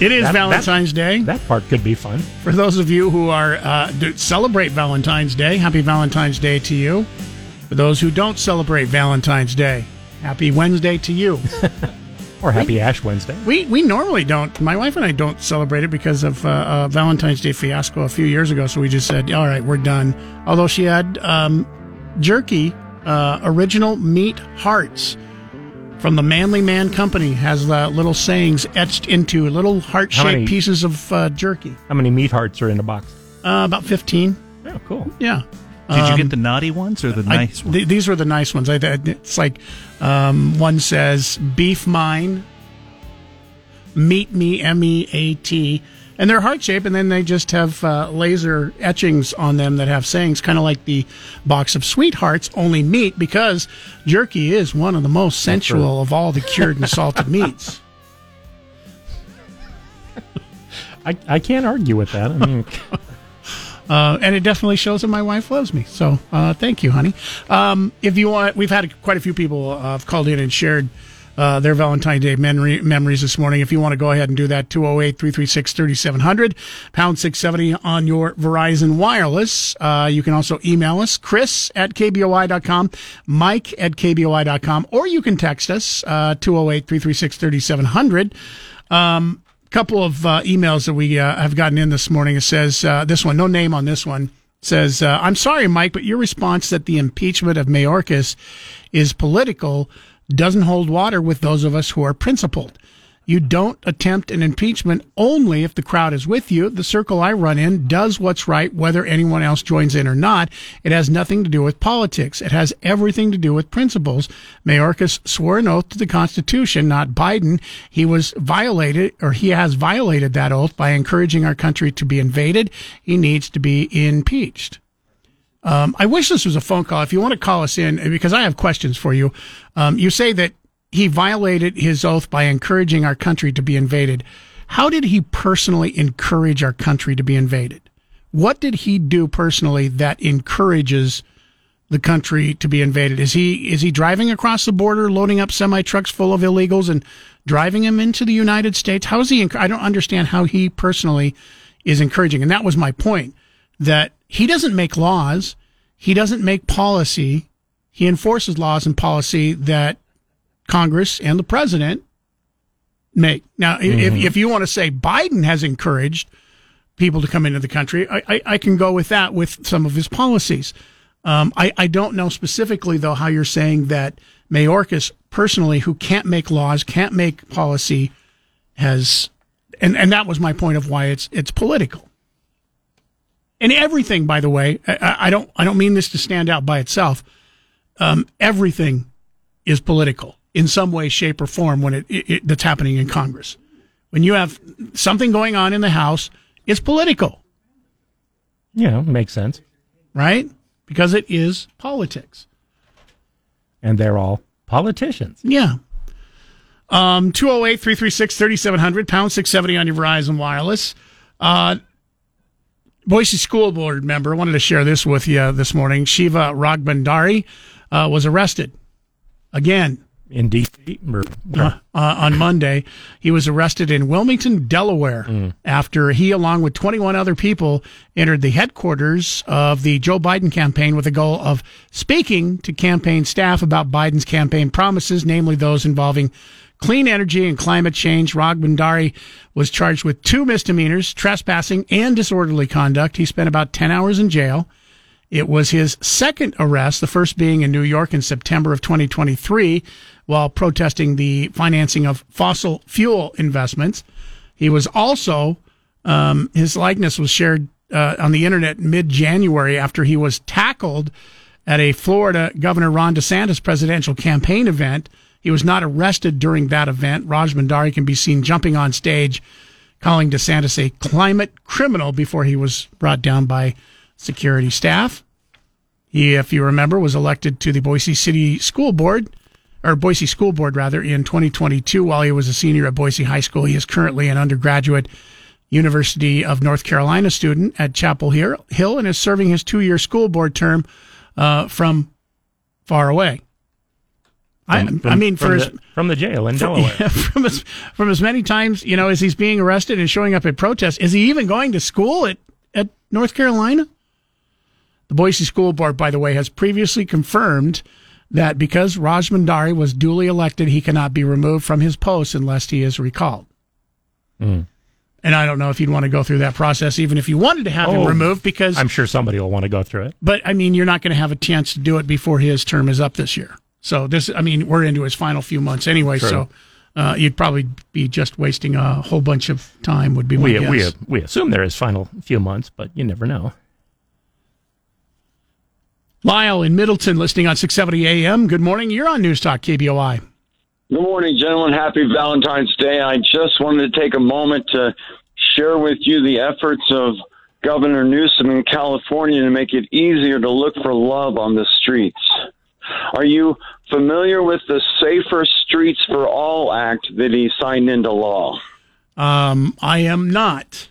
It is That- Valentine's Day. That part could be fun. For those of you who are uh, celebrate Valentine's Day, happy Valentine's Day to you. For those who don't celebrate Valentine's Day, happy Wednesday to you. [LAUGHS] Or Happy Ash Wednesday. we we normally don't. My wife and I don't celebrate it because of uh, a Valentine's Day fiasco a few years ago. So we just said, all right, we're done. Although she had um, jerky, uh, original meat hearts from the Manly Man Company has uh, little sayings etched into little heart shaped pieces of uh, jerky. How many meat hearts are in the box? Uh, about fifteen. Oh, cool. Yeah. Did you Um, get the naughty ones or the I- nice ones? th- these were the nice ones. I, I- it's like um, one says beef mine, meat me M E A T, and they're heart shaped, and then they just have uh, laser etchings on them that have sayings, kind of like the box of sweethearts, only meat because jerky is one of the most sensual of all the cured and salted [LAUGHS] meats. I, I can't argue with that. I mean, [LAUGHS] [LAUGHS] Uh, and it definitely shows that my wife loves me. So uh, thank you, honey. Um, if you want, we've had quite a few people uh, have called in and shared uh, their Valentine's Day memory, memories this morning. If you want to go ahead and do that, 208 336 3700, pound 670 on your Verizon Wireless. Uh, you can also email us, chris at kboi.com, mike at kboi.com, or you can text us, uh, 208 336 3700. Um, couple of uh, emails that we uh, have gotten in this morning. It says uh, this one, no name on this one, says, uh, "I'm sorry, Mike, but your response that the impeachment of Mayorkas is political doesn't hold water with those of us who are principled. You don't attempt an impeachment only if the crowd is with you. The circle I run in does what's right, whether anyone else joins in or not. It has nothing to do with politics. It has everything to do with principles. Mayorkas swore an oath to the Constitution, not Biden. He was violated, or he has violated that oath by encouraging our country to be invaded. He needs to be impeached. Um, I wish this was a phone call. If you want to call us in, because I have questions for you. Um, you say that he violated his oath by encouraging our country to be invaded. How did he personally encourage our country to be invaded? What did he do personally that encourages the country to be invaded? Is he is he driving across the border, loading up semi trucks full of illegals and driving them into the United States? How is he? I don't understand how he personally is encouraging. And that was my point that he doesn't make laws, he doesn't make policy, he enforces laws and policy that Congress and the president make. Now, mm-hmm. if, if you want to say Biden has encouraged people to come into the country, I, I, I can go with that with some of his policies. Um, I, I don't know specifically, though, how you're saying that Mayorkas personally, who can't make laws, can't make policy, has, and, and that was my point of why it's it's political. And everything, by the way, I, I don't I don't mean this to stand out by itself. Um, everything is political in some way, shape, or form when it, it, it, that's happening in Congress. When you have something going on in the House, it's political. Yeah, makes sense. Right? Because it is politics. And they're all politicians. Yeah. Um, 208 336 3700, pound 670 on your Verizon Wireless. Uh, Boise School Board member, I wanted to share this with you this morning. Shiva Rajbhandari uh, was arrested again in D.C. Uh, uh, on Monday. He was arrested in Wilmington, Delaware, mm. after he, along with 21 other people, entered the headquarters of the Joe Biden campaign with the goal of speaking to campaign staff about Biden's campaign promises, namely those involving clean energy and climate change. Rajbhandari was charged with two misdemeanors, trespassing and disorderly conduct. He spent about 10 hours in jail. It was his second arrest, the first being in New York in September of 2023 while protesting the financing of fossil fuel investments. He was also, um, his likeness was shared uh, on the internet mid January after he was tackled at a Florida Governor Ron DeSantis presidential campaign event. He was not arrested during that event. Rajbhandari can be seen jumping on stage, calling DeSantis a climate criminal before he was brought down by security staff. He, if you remember, was elected to the Boise City School Board or Boise School Board rather in 2022 while he was a senior at Boise High School. He is currently an undergraduate University of North Carolina student at Chapel Hill and is serving his two-year school board term uh, from far away. I, from, I, mean, for the, from the jail in [LAUGHS] Delaware, yeah, from as from as many times you know as he's being arrested and showing up at protests, is he even going to school at at North Carolina? The Boise School Board, by the way, has previously confirmed that because Rajbhandari was duly elected, he cannot be removed from his post unless he is recalled. Mm. And I don't know if you'd want to go through that process, even if you wanted to have oh, him removed, because I'm sure somebody will want to go through it. But I mean, you're not going to have a chance to do it before his term is up this year. So this, I mean, we're into his final few months anyway. True. So uh, you'd probably be just wasting a whole bunch of time. Would be my we guess. we we assume there is final few months, but you never know. Lyle in Middleton listening on 670 AM. Good morning. You're on News Talk KBOI. Good morning, gentlemen. Happy Valentine's Day. I just wanted to take a moment to share with you the efforts of Governor Newsom in California to make it easier to look for love on the streets. Are you familiar with the Safer Streets for All Act that he signed into law? Um, I am not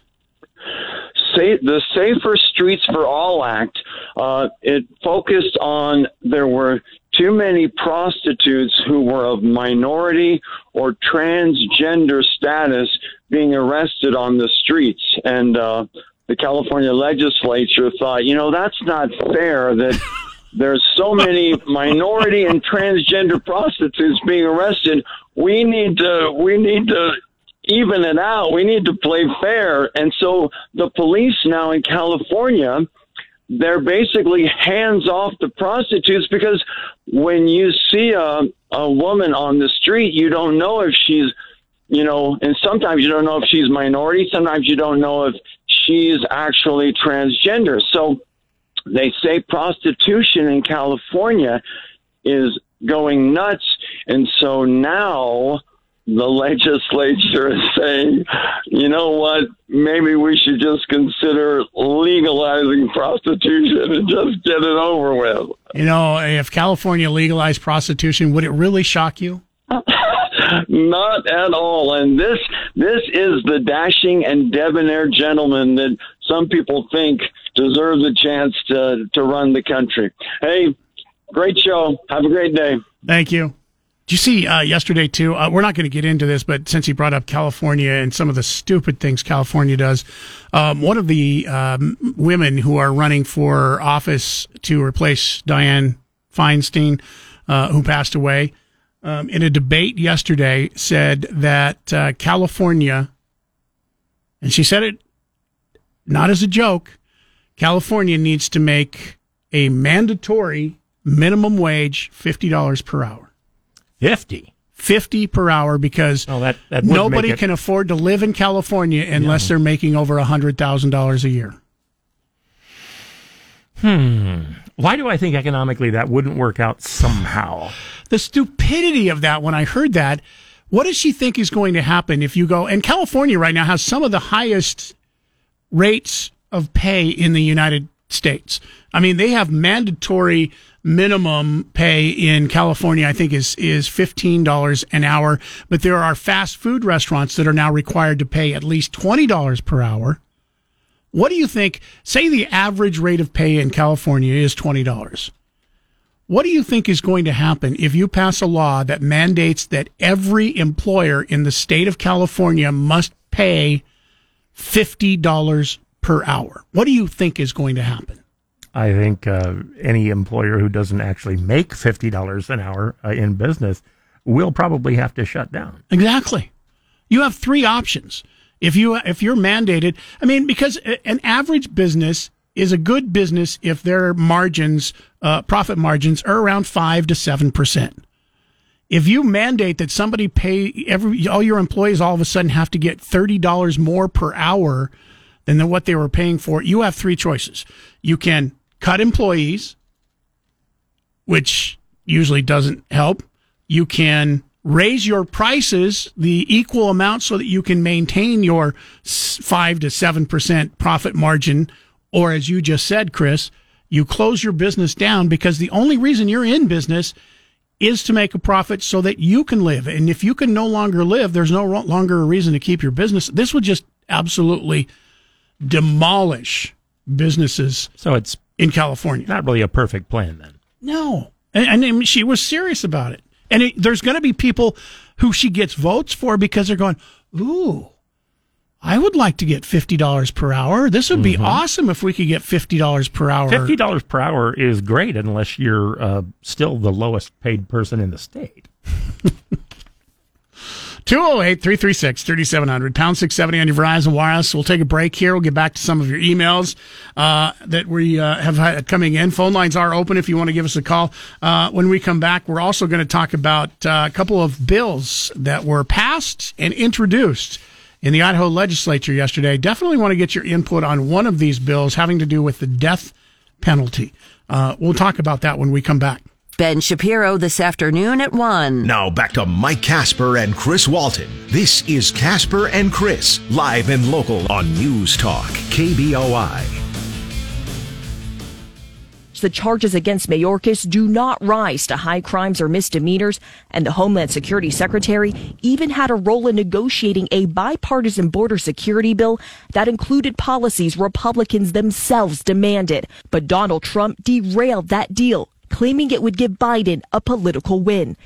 the Safer Streets for All Act, uh, it focused on there were too many prostitutes who were of minority or transgender status being arrested on the streets. And uh, the California legislature thought, you know, that's not fair that [LAUGHS] there's so many [LAUGHS] minority and transgender prostitutes being arrested. We need to we need to even it out. We need to play fair. And so the police now in California, they're basically hands off the prostitutes because when you see a, a woman on the street, you don't know if she's you know, and sometimes you don't know if she's minority. Sometimes you don't know if she's actually transgender. So they say prostitution in California is going nuts. And so now the [LAUGHS] legislature is saying, you know what, maybe we should just consider legalizing prostitution and just get it over with. You know, if California legalized prostitution, would it really shock you? [LAUGHS] Not at all. And this this is the dashing and debonair gentleman that some people think deserves a chance to to run the country. Hey, great show. Have a great day. Thank you. Did you see uh, yesterday too? Uh, we're not going to get into this, but since he brought up California and some of the stupid things California does, um, one of the um, women who are running for office to replace Dianne Feinstein, uh, who passed away, um, in a debate yesterday, said that uh, California, and she said it not as a joke, California needs to make a mandatory minimum wage fifty dollars per hour. 50. 50 per hour because that- that nobody can afford to live in California unless they're making over $100,000 a year. Hmm. Why do I think economically that wouldn't work out somehow? The stupidity of that when I heard that, what does she think is going to happen if you go and California right now has some of the highest rates of pay in the United States. I mean, they have mandatory minimum pay in California, I think is, is $15 an hour, but there are fast food restaurants that are now required to pay at least $20 per hour. What do you think? Say the average rate of pay in California is $20. What do you think is going to happen if you pass a law that mandates that every employer in the state of California must pay $50 per hour? What do you think is going to happen? I think uh, any employer who doesn't actually make fifty dollars an hour uh, in business will probably have to shut down. Exactly. You have three options. If you if you're mandated, I mean, because an average business is a good business if their margins, uh, profit margins, are around five to seven percent. If you mandate that somebody pay every all your employees all of a sudden have to get thirty dollars more per hour than what they were paying for, you have three choices. You can cut employees, which usually doesn't help. You can raise your prices the equal amount so that you can maintain your s- 5 to 7% profit margin. Or as you just said, Chris, you close your business down because the only reason you're in business is to make a profit so that you can live. And if you can no longer live, there's no longer a reason to keep your business. This would just absolutely demolish businesses. So it's in California. Not really a perfect plan then. No. And, and she was serious about it. And it, there's going to be people who she gets votes for because they're going, ooh, I would like to get $50 per hour. This would be awesome if we could get $50 per hour. Fifty dollars per hour is great unless you're uh, still the lowest paid person in the state. [LAUGHS] 208 336 3700, pound 670 on your Verizon Wireless. We'll take a break here. We'll get back to some of your emails uh, that we uh, have had coming in. Phone lines are open if you want to give us a call. Uh, when we come back, we're also going to talk about uh, a couple of bills that were passed and introduced in the Idaho legislature yesterday. Definitely want to get your input on one of these bills having to do with the death penalty. Uh, we'll talk about that when we come back. Ben Shapiro this afternoon at 1. Now back to Mike Casper and Chris Walton. This is Casper and Chris, live and local on News Talk, KBOI. The charges against Mayorkas do not rise to high crimes or misdemeanors, and the Homeland Security Secretary even had a role in negotiating a bipartisan border security bill that included policies Republicans themselves demanded. But Donald Trump derailed that deal, claiming it would give Biden a political win.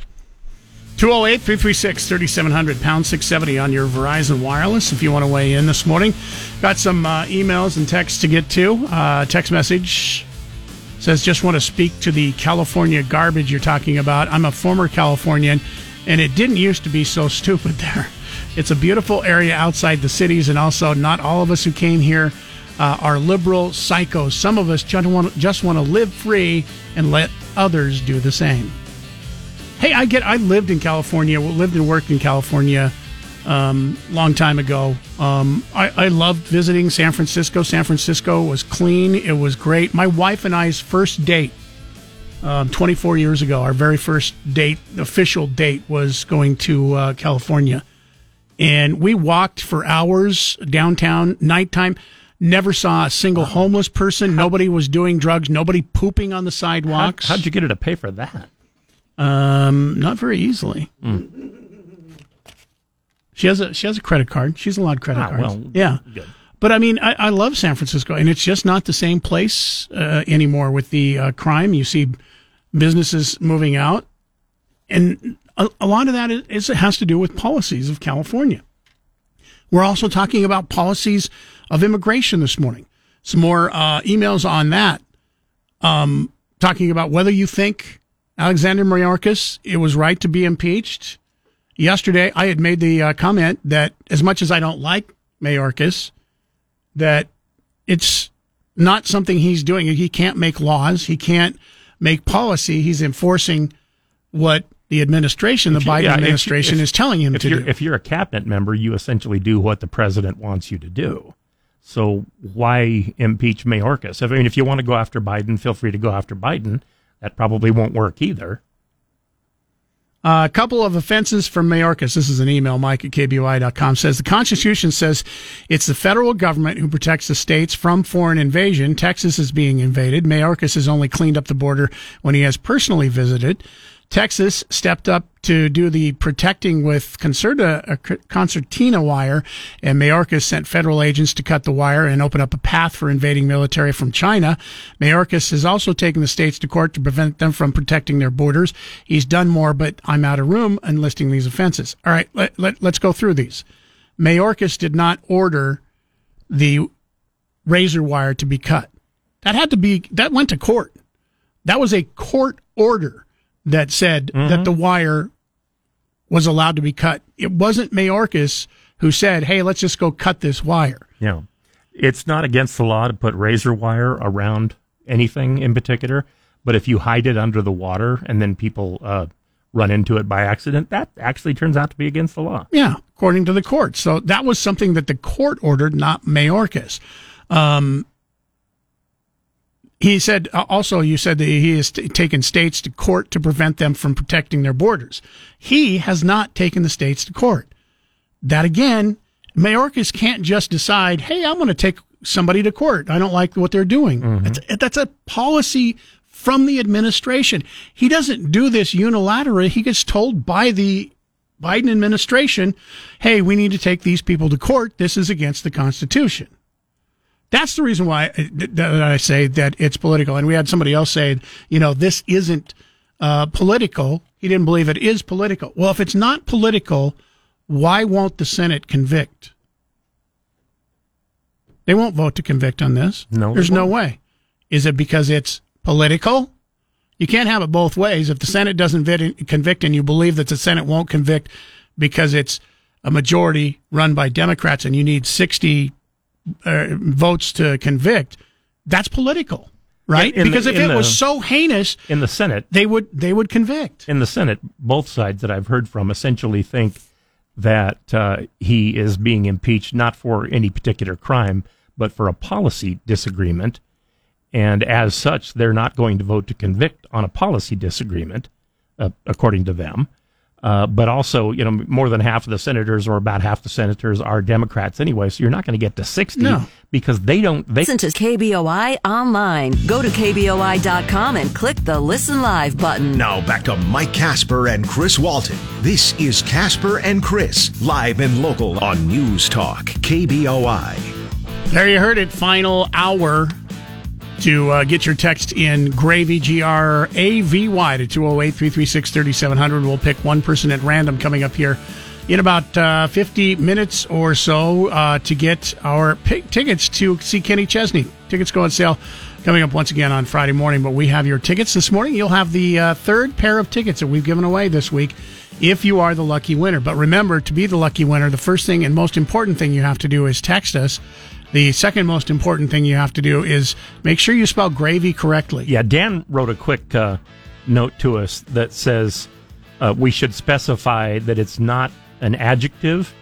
208 336 3700, pound 670 on your Verizon Wireless if you want to weigh in this morning. Got some uh, emails and texts to get to. Uh, text message says, just want to speak to the California garbage you're talking about. I'm a former Californian, and it didn't used to be so stupid [LAUGHS] there. It's a beautiful area outside the cities, and also not all of us who came here uh, are liberal psychos. Some of us just want, just want to live free and let others do the same. Hey, I get. I lived in California. Lived and worked in California um, long time ago. Um, I, I loved visiting San Francisco. San Francisco was clean. It was great. My wife and I's first date, um, 24 years ago, our very first date, official date, was going to uh, California, and we walked for hours downtown, nighttime. Never saw a single homeless person. Nobody was doing drugs. Nobody pooping on the sidewalks. How'd you get her to pay for that? Um, not very easily. She has a she has a credit card. She's allowed credit Ah, cards. well, yeah, good. but I mean, I, I love San Francisco, and it's just not the same place uh, anymore with the uh, crime. You see businesses moving out, and a, a lot of that is, is it has to do with policies of California. We're also talking about policies of immigration this morning. Some more uh, emails on that, um, talking about whether you think Alexander Mayorkas it was right to be impeached. Yesterday, I had made the uh, comment that as much as I don't like Mayorkas, that it's not something he's doing. He can't make laws. He can't make policy. He's enforcing what the administration, the If you- Biden yeah, administration, if- is telling him if to you're, do. If you're a cabinet member, you essentially do what the president wants you to do. So why impeach Mayorkas? I mean, if you want to go after Biden, feel free to go after Biden. That probably won't work either. Uh, a couple of offenses from Mayorkas. This is an email, Mike at KBOI.com says the Constitution says it's the federal government who protects the states from foreign invasion. Texas is being invaded. Mayorkas has only cleaned up the border when he has personally visited. Texas stepped up to do the protecting with concerta, uh, concertina wire, and Mayorkas sent federal agents to cut the wire and open up a path for invading military from China. Mayorkas has also taken the states to court to prevent them from protecting their borders. He's done more, but I'm out of room in listing these offenses. All right, let, let, let's go through these. Mayorkas did not order the razor wire to be cut. That had to be, that went to court. That was a court order that said that the wire was allowed to be cut. It wasn't Mayorkas who said, "Hey, let's just go cut this wire." Yeah. It's not against the law to put razor wire around anything in particular, but if you hide it under the water and then people uh, run into it by accident, that actually turns out to be against the law. Yeah, according to the court. So that was something that the court ordered, not Mayorkas. Um, he said uh, also, you said that he has t- taken states to court to prevent them from protecting their borders. He has not taken the states to court. That again, Mayorkas can't just decide, hey, I'm going to take somebody to court. I don't like what they're doing. That's, that's a policy from the administration. He doesn't do this unilaterally. He gets told by the Biden administration, hey, we need to take these people to court. This is against the Constitution. That's the reason why I- that I say that it's political. And we had somebody else say, you know, this isn't uh, political. He didn't believe it is political. Well, if it's not political, why won't the Senate convict? They won't vote to convict on this. No, there's no way. Is it because it's political? You can't have it both ways. If the Senate doesn't convict and you believe that the Senate won't convict because it's a majority run by Democrats and you need 60 uh, votes to convict, that's political, right? In- in the- because if it the- was so heinous, In the Senate, they would they would convict. in the Senate, both sides that I've heard from essentially think that uh, he is being impeached not for any particular crime, but for a policy disagreement. And as such, they're not going to vote to convict on a policy disagreement, uh, according to them. Uh, but also, you know, more than half of the senators, or about half the senators, are Democrats anyway. So you're not going to get to sixty No. because they don't. They Listen to KBOI online. Go to KBOI.com and click the Listen Live button. Now back to Mike Casper and Chris Walton. This is Casper and Chris, live and local on News Talk, KBOI. There you heard it. Final hour to uh, get your text in gravy G R A V Y to 208 336 3700. We'll pick one person at random coming up here in about uh, 50 minutes or so uh, to get our pick tickets to see Kenny Chesney. Tickets go on sale coming up once again on Friday morning. But we have your tickets this morning. You'll have the uh, third pair of tickets that we've given away this week if you are the lucky winner. But remember, to be the lucky winner, the first thing and most important thing you have to do is text us. The second most important thing you have to do is make sure you spell gravy correctly. Yeah, Dan wrote a quick uh, note to us that says uh, we should specify that it's not an adjective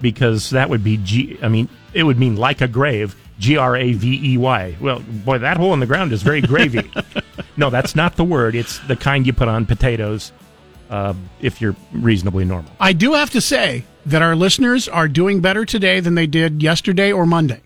because that would be G. I mean, it would mean like a grave. G R A V E Y. Well, boy, that hole in the ground is very gravy. [LAUGHS] no, that's not the word. It's the kind you put on potatoes uh, if you're reasonably normal. I do have to say that our listeners are doing better today than they did yesterday or Monday.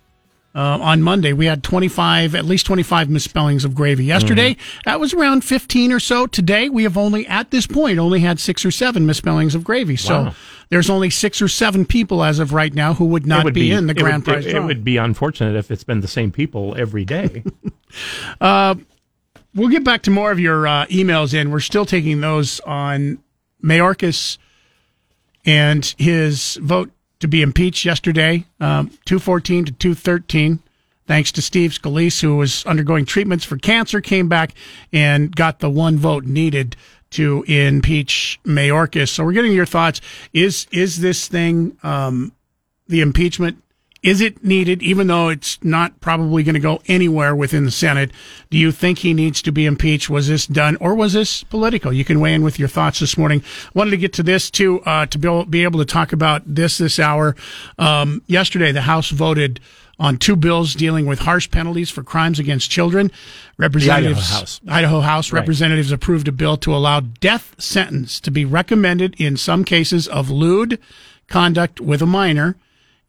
Uh, on Monday, we had 25, at least 25 misspellings of gravy. Yesterday, that was around 15 or so. Today, we have only, at this point, only had six or seven misspellings of gravy. So Wow. there's only six or seven people as of right now who would not would be, in the grand would, prize It, it would be unfortunate if it's been the same people every day. [LAUGHS] Uh, we'll get back to more of your uh, emails in. We're still taking those on Mayorkas and his vote to be impeached yesterday, um, 214 to 213. Thanks to Steve Scalise, who was undergoing treatments for cancer, came back and got the one vote needed to impeach Mayorkas. So we're getting your thoughts. Is is this thing um, the impeachment? Is it needed, even though it's not probably going to go anywhere within the Senate? Do you think he needs to be impeached? Was this done, or was this political? You can weigh in with your thoughts this morning. Wanted to get to this too, uh, to be able, to talk about this this hour. Um, yesterday, the House voted on two bills dealing with harsh penalties for crimes against children. Representatives, House. Idaho House Right. representatives approved a bill to allow death sentence to be recommended in some cases of lewd conduct with a minor.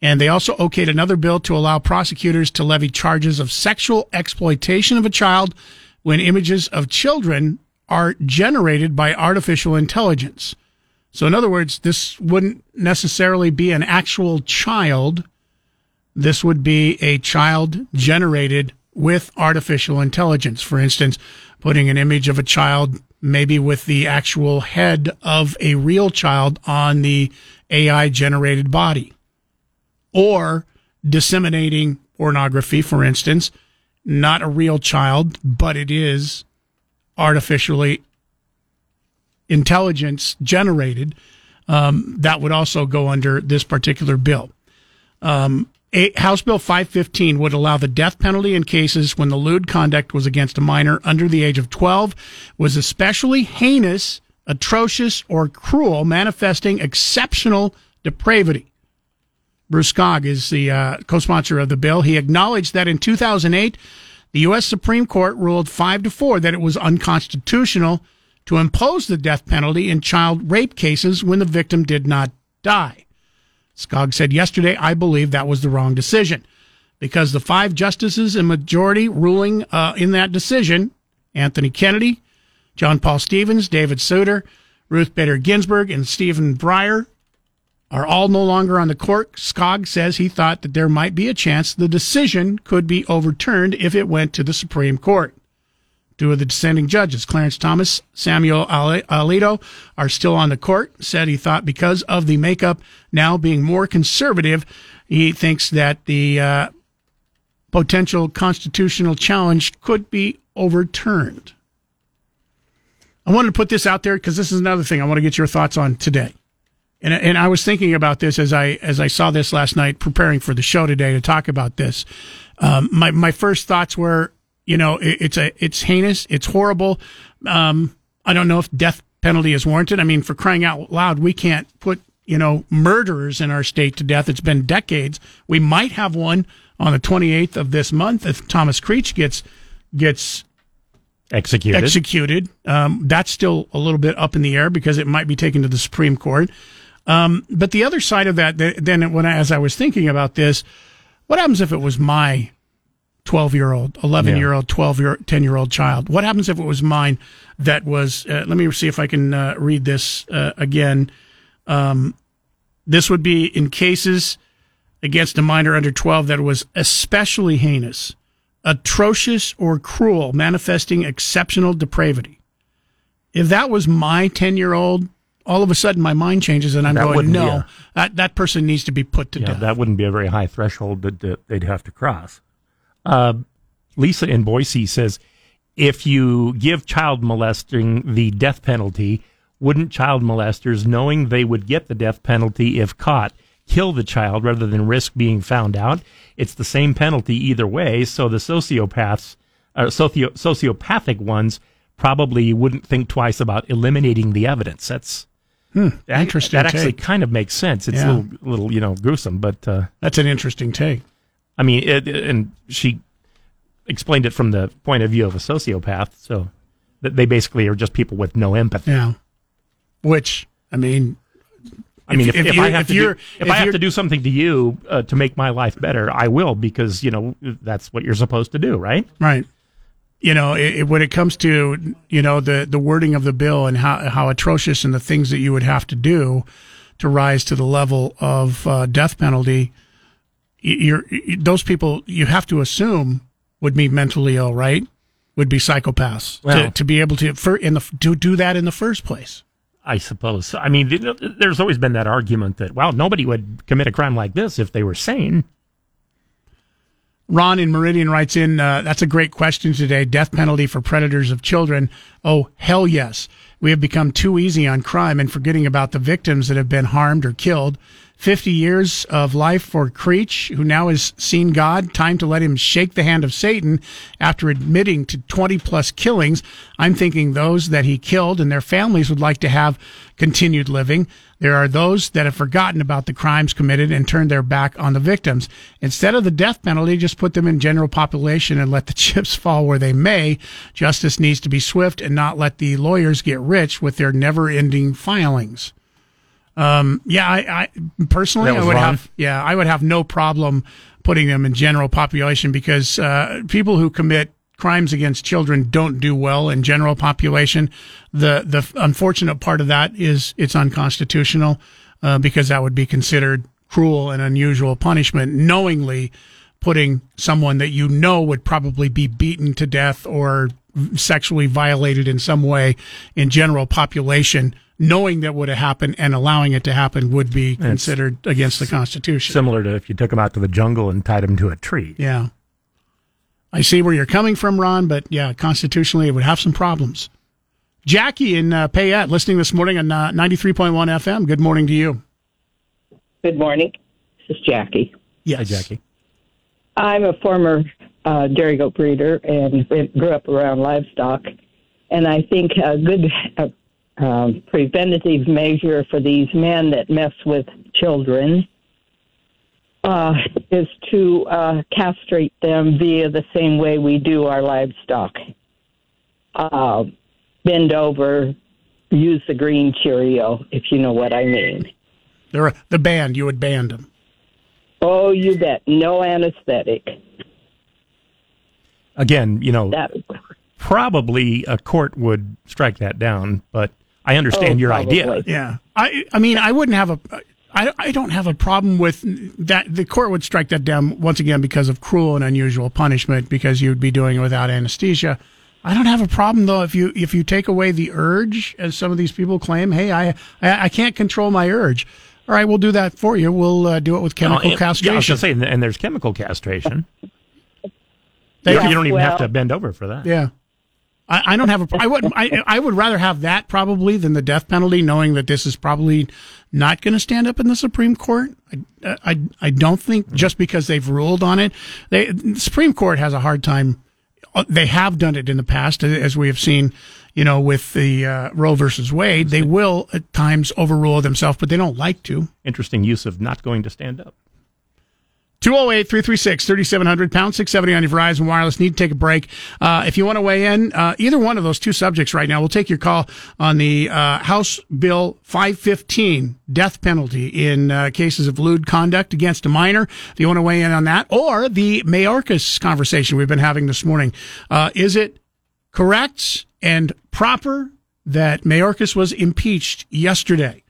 And they also okayed another bill to allow prosecutors to levy charges of sexual exploitation of a child when images of children are generated by artificial intelligence. So, in other words, this wouldn't necessarily be an actual child. This would be a child generated with artificial intelligence. For instance, putting an image of a child, maybe with the actual head of a real child on the AI generated body or disseminating pornography, for instance, not a real child, but it is artificially intelligence generated. Um, that would also go under this particular bill. Um, House Bill 515 would allow the death penalty in cases when the lewd conduct was against a minor under the age of 12, was especially heinous, atrocious, or cruel, manifesting exceptional depravity. Bruce Skaug is the uh, co-sponsor of the bill. He acknowledged that in 2008, the U.S. Supreme Court ruled five to four that it was unconstitutional to impose the death penalty in child rape cases when the victim did not die. Skaug said yesterday, I believe that was the wrong decision because the five justices in majority ruling uh, in that decision, Anthony Kennedy, John Paul Stevens, David Souter, Ruth Bader Ginsburg, and Stephen Breyer, are all no longer on the court. Skaug says he thought that there might be a chance the decision could be overturned if it went to the Supreme Court. Two of the dissenting judges, Clarence Thomas, Samuel Alito, are still on the court. Said he thought because of the makeup now being more conservative, he thinks that the uh, potential constitutional challenge could be overturned. I wanted to put this out there because this is another thing I want to get your thoughts on today. And, and I was thinking about this as I as I saw this last night, preparing for the show today to talk about this. Um, my my first thoughts were, you know, it, it's a it's heinous, it's horrible. Um, I don't know if death penalty is warranted. I mean, for crying out loud, we can't put you know murderers in our state to death. It's been decades. We might have one on the 28th of this month if Thomas Creech gets gets Executed. executed. Um, that's still a little bit up in the air because it might be taken to the Supreme Court. Um, but the other side of that, then when I, as I was thinking about this, what happens if it was my 12 year old, 11 year old, 12 year, 10 year old child? What happens if it was mine that was, uh, let me see if I can uh, read this uh, again. Um, this would be in cases against a minor under 12 that was especially heinous, atrocious, or cruel, manifesting exceptional depravity. If that was my 10 year old, all of a sudden my mind changes and I'm That going, no, a- that, that person needs to be put to yeah, death. that wouldn't be a very high threshold that, that they'd have to cross. Uh, Lisa in Boise says, if you give child molesting the death penalty, wouldn't child molesters, knowing they would get the death penalty if caught, kill the child rather than risk being found out? It's the same penalty either way. So the sociopaths, uh, socio- sociopathic ones, probably wouldn't think twice about eliminating the evidence. That's Hmm, That- interesting That actually take. kind of makes sense. It's Yeah. a little, little, you know, gruesome, but uh, That's an interesting take. I mean, it, and she explained it from the point of view of a sociopath. So that they basically are just people with no empathy. Yeah. Which I mean, I mean, if, if, you- I have if to do, if, if I have to do something to you uh, to make my life better, I will because you know that's what you're supposed to do, right? Right. You know, it, it- when it comes to you know the the wording of the bill and how how atrocious and the things that you would have to do to rise to the level of uh, death penalty, you're those people you have to assume would be mentally ill, right? Would be psychopaths to, Well- to be able to for in the to do that in the first place. I suppose. I mean, there's always been that argument that well, nobody would commit a crime like this if they were sane. Ron in Meridian writes in, uh, that's a great question today. Death penalty for predators of children. Oh, hell yes. We have become too easy on crime and forgetting about the victims that have been harmed or killed. 50 years of life for Creech, who now has seen God. Time to let him shake the hand of Satan after admitting to 20 plus killings. I'm thinking those that he killed and their families would like to have continued living. There are those that have forgotten about the crimes committed and turned their back on the victims. Instead of the death penalty, just put them in general population and let the [LAUGHS] chips fall where they may. Justice needs to be swift and not let the lawyers get rich with their never ending filings. Um, yeah, I, I personally, I would Ron? have, yeah, I would have no problem putting them in general population because, uh, people who commit crimes against children don't do well in general population. The, the unfortunate part of that is it's unconstitutional, uh, because that would be considered cruel and unusual punishment, knowingly putting someone that you know would probably be beaten to death or sexually violated in some way in general population, knowing that would have happened and allowing it to happen would be considered against the Constitution. Similar to if you took them out to the jungle and tied them to a tree. Yeah. I see where you're coming from, Ron, but yeah, constitutionally, it would have some problems. Jackie in uh, Payette, listening this morning on uh, 93.1 FM. Good morning to you. Good morning. This is Jackie. Yes. Hi, Jackie. I'm a former uh, dairy goat breeder and grew up around livestock. And I think a good uh, um, preventative measure for these men that mess with children uh, is to uh, castrate them via the same way we do our livestock. Uh, bend over, use the green Cheerio, if you know what I mean. They're the band, you would band them. Oh, you bet. No anesthetic. Again, you know, That probably a court would strike that down, but I understand Oh, your probably. idea. Yeah. I I mean, I wouldn't have a I, I don't have a problem with that. The court would strike that down once again because of cruel and unusual punishment because you'd be doing it without anesthesia. I don't have a problem though if you if you take away the urge, as some of these people claim. Hey, I I, I can't control my urge. All right, we'll do that for you. We'll uh, do it with chemical No, castration. Yeah, I was say, and- and there's chemical castration. Thank you, you. you don't even have to bend over for that. Yeah. I, I don't have a. I would. I, I would rather have that probably than the death penalty, knowing that this is probably not going to stand up in the Supreme Court. I, I, I don't think just because they've ruled on it, they the Supreme Court has a hard time. uh, They have done it in the past, as we have seen, you know, with the uh, Roe versus Wade. They will at times overrule themselves, but they don't like to. Interesting use of not going to stand up. 208 336 3700 pound 670 on your Verizon Wireless. Need to take a break. Uh, if you want to weigh in, uh, either one of those two subjects right now, we'll take your call on the uh, House Bill 515 death penalty in uh, cases of lewd conduct against a minor. If you want to weigh in on that, or the Mayorkas conversation we've been having this morning. Uh, is it correct and proper that Mayorkas was impeached yesterday?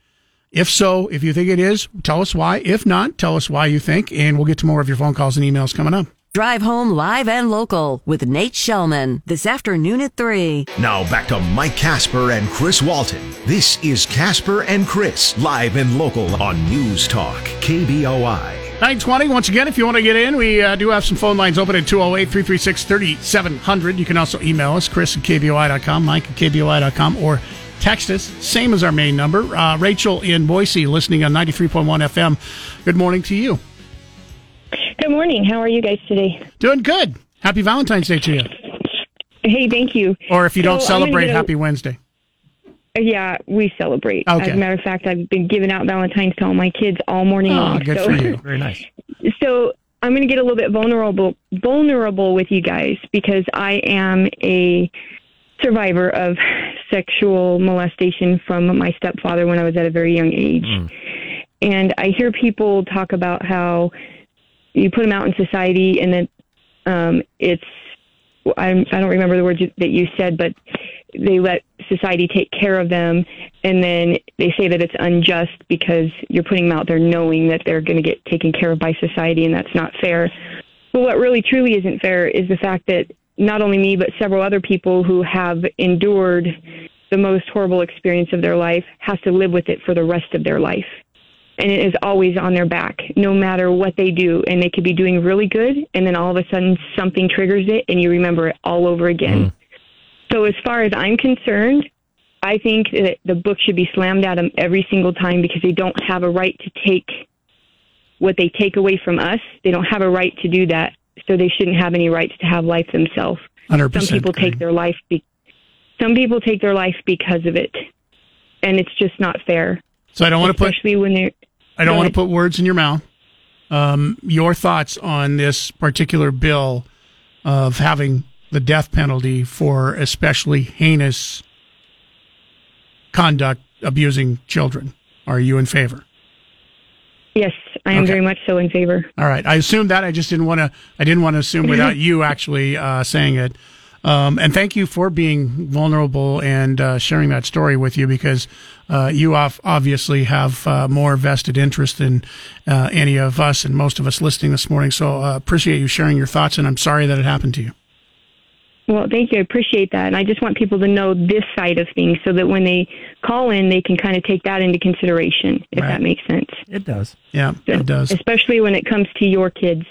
If so, if you think it is, tell us why. If not, tell us why you think, and we'll get to more of your phone calls and emails coming up. Drive home live and local with Nate Shelman this afternoon at 3. Now back to Mike Casper and Chris Walton. This is Casper and Chris, live and local on News Talk, KBOI. 920, once again, if you want to get in, we uh, do have some phone lines open at 208 336 3700. You can also email us, chris at kboi.com, mike at kboi.com, or text us, same as our main number. Uh, Rachel in Boise, listening on 93.1 FM. Good morning to you. Good morning. How are you guys today? Doing good. Happy Valentine's Day to you. Hey, thank you. Or if you don't So, gonna celebrate, a- happy Wednesday. Yeah, we celebrate. Okay. As a matter of fact, I've been giving out Valentine's to all my kids all morning Oh, long. good so. for you. Very nice. [LAUGHS] So I'm going to get a little bit vulnerable vulnerable with you guys because I am a survivor of sexual molestation from my stepfather when I was at a very young age. And I hear people talk about how you put them out in society and then um, it's I'm, I don't remember the words that you said, but they let society take care of them, and then they say that it's unjust because you're putting them out there knowing that they're going to get taken care of by society, and that's not fair. But what really truly isn't fair is the fact that not only me, but several other people who have endured the most horrible experience of their life has to live with it for the rest of their life. And it is always on their back, no matter what they do. And they could be doing really good, and then all of a sudden something triggers it, and you remember it all over again. Mm. So, as far as I'm concerned, I think that the book should be slammed at them every single time because they don't have a right to take what they take away from us. They don't have a right to do that. So, they shouldn't have any rights to have life themselves. 100%, Some people take their life. Be- some people take their life because of it, and it's just not fair. So I don't want to put especially when they're. I don't want to put words in your mouth. Um, your thoughts on this particular bill of having the death penalty for especially heinous conduct abusing children? Are you in favor? Yes, I am Okay. very much so in favor. All right. I assumed that. I just didn't want to. I didn't want to assume [LAUGHS] without you actually uh, saying it. Um, and thank you for being vulnerable and uh, sharing that story with you because uh, you obviously have uh, more vested interest than uh, any of us and most of us listening this morning. So uh, appreciate you sharing your thoughts, and I'm sorry that it happened to you. Well, thank you. I appreciate that. And I just want people to know this side of things so that when they call in, they can kind of take that into consideration, if Right. that makes sense. It does. Yeah, it does. Especially when it comes to your kids.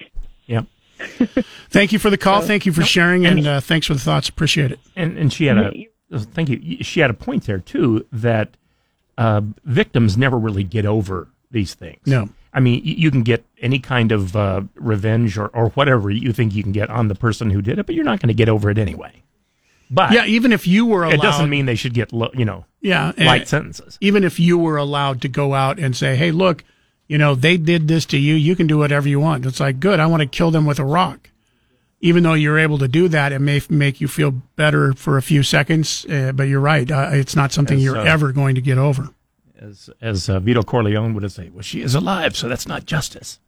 Yep. [LAUGHS] Thank you for the call. Thank you for sharing, and uh, thanks for the thoughts. Appreciate it. And and she had a thank you. She had a point there too that uh, victims never really get over these things. No. I mean, you can get any kind of uh, revenge or, or whatever you think you can get on the person who did it, but you're not going to get over it anyway. But yeah, even if you were allowed, it doesn't mean they should get lo- you know yeah, light sentences. Even if you were allowed to go out and say, "Hey, look, you know, they did this to you. You can do whatever you want." It's like, good. I want to kill them with a rock. Even though you're able to do that, it may f- make you feel better for a few seconds. Uh, but you're right; uh, it's not something As, you're uh, ever going to get over. As as uh, Vito Corleone would say, well, she is alive, so that's not justice.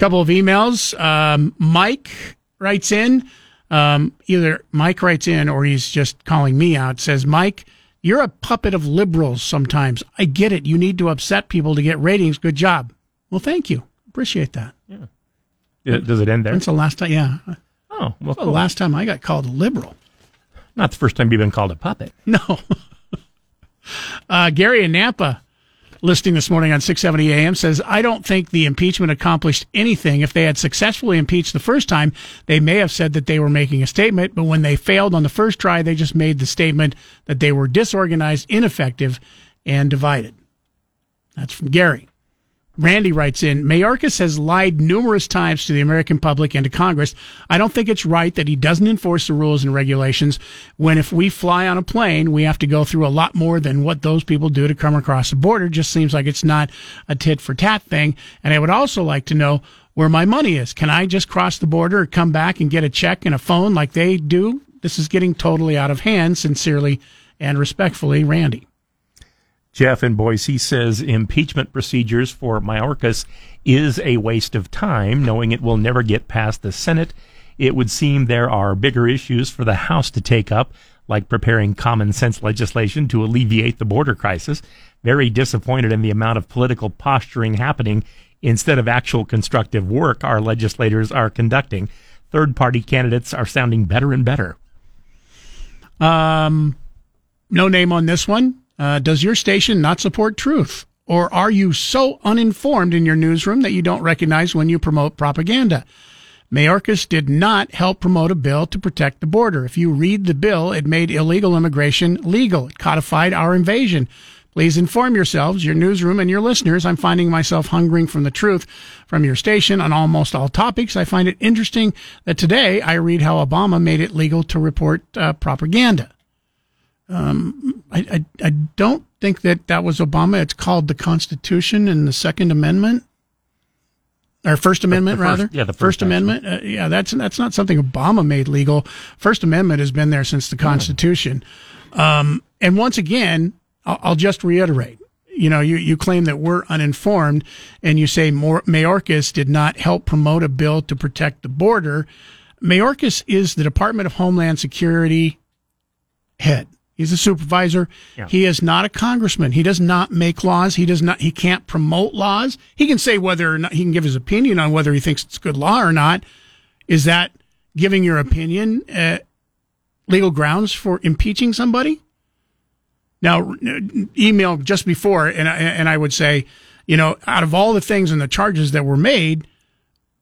Couple of emails. Um, Mike writes in. Um, either Mike writes in or he's just calling me out. Says Mike, you're a puppet of liberals. Sometimes I get it. You need to upset people to get ratings. Good job. Well, thank you. Appreciate that. Uh, Does it end there? When's the last time? Yeah. Oh, well, cool. the last time I got called a liberal. not the first time you've been called a puppet. No. [LAUGHS] uh, Gary in Nampa, listing this morning on 670 AM, says, I don't think the impeachment accomplished anything. If they had successfully impeached the first time, they may have said that they were making a statement, but when they failed on the first try, they just made the statement that they were disorganized, ineffective, and divided. That's from Gary. Randy writes in, Mayorkas has lied numerous times to the American public and to Congress. I don't think it's right that he doesn't enforce the rules and regulations when if we fly on a plane, we have to go through a lot more than what those people do to come across the border. Just seems like it's not a tit for tat thing. And I would also like to know where my money is. Can I just cross the border or come back and get a check and a phone like they do? This is getting totally out of hand. Sincerely and respectfully, Randy. Jeff in Boise says impeachment procedures for Mayorkas is a waste of time, knowing it will never get past the Senate. It would seem there are bigger issues for the House to take up, like preparing common sense legislation to alleviate the border crisis. Very disappointed in the amount of political posturing happening instead of actual constructive work our legislators are conducting. Third party candidates are sounding better and better. Um, no name on this one. Uh, does your station not support truth? Or are you so uninformed in your newsroom that you don't recognize when you promote propaganda? Mayorkas did not help promote a bill to protect the border. If you read the bill, it made illegal immigration legal. It codified our invasion. Please inform yourselves, your newsroom, and your listeners. I'm finding myself hungering from the truth from your station on almost all topics. I find it interesting that today I read how Obama made it legal to report uh, propaganda. Um, I, I, I don't think that that was Obama. It's called the Constitution and the Second Amendment, or First Amendment the first- rather. yeah, the First, first, Amendment. Uh, yeah, that's that's not something Obama made legal. First Amendment has been there since the Constitution. Um, and once again, I'll, I'll just reiterate. You know, you, you claim that we're uninformed, and you say Mayorkas did not help promote a bill to protect the border. Mayorkas is the Department of Homeland Security head. He's a supervisor. Yeah. He is not a congressman. He does not make laws. He does not. He can't promote laws. He can say whether or not he can give his opinion on whether he thinks it's good law or not. Is that giving your opinion uh, legal grounds for impeaching somebody? Now, email just before, and I, and I would say, you know, out of all the things and the charges that were made,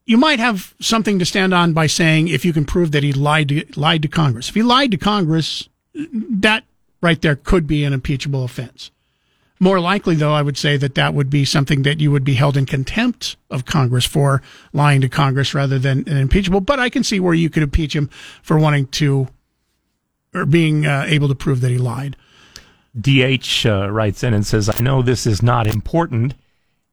you might have something to stand on by saying if you can prove that he lied to, lied to Congress. If he lied to Congress, that right there could be an impeachable offense. More likely, though, I would say that that would be something that you would be held in contempt of Congress for lying to Congress rather than an impeachable. But I can see where you could impeach him for wanting to or being uh, able to prove that he lied. DH uh, writes in and says, I know this is not important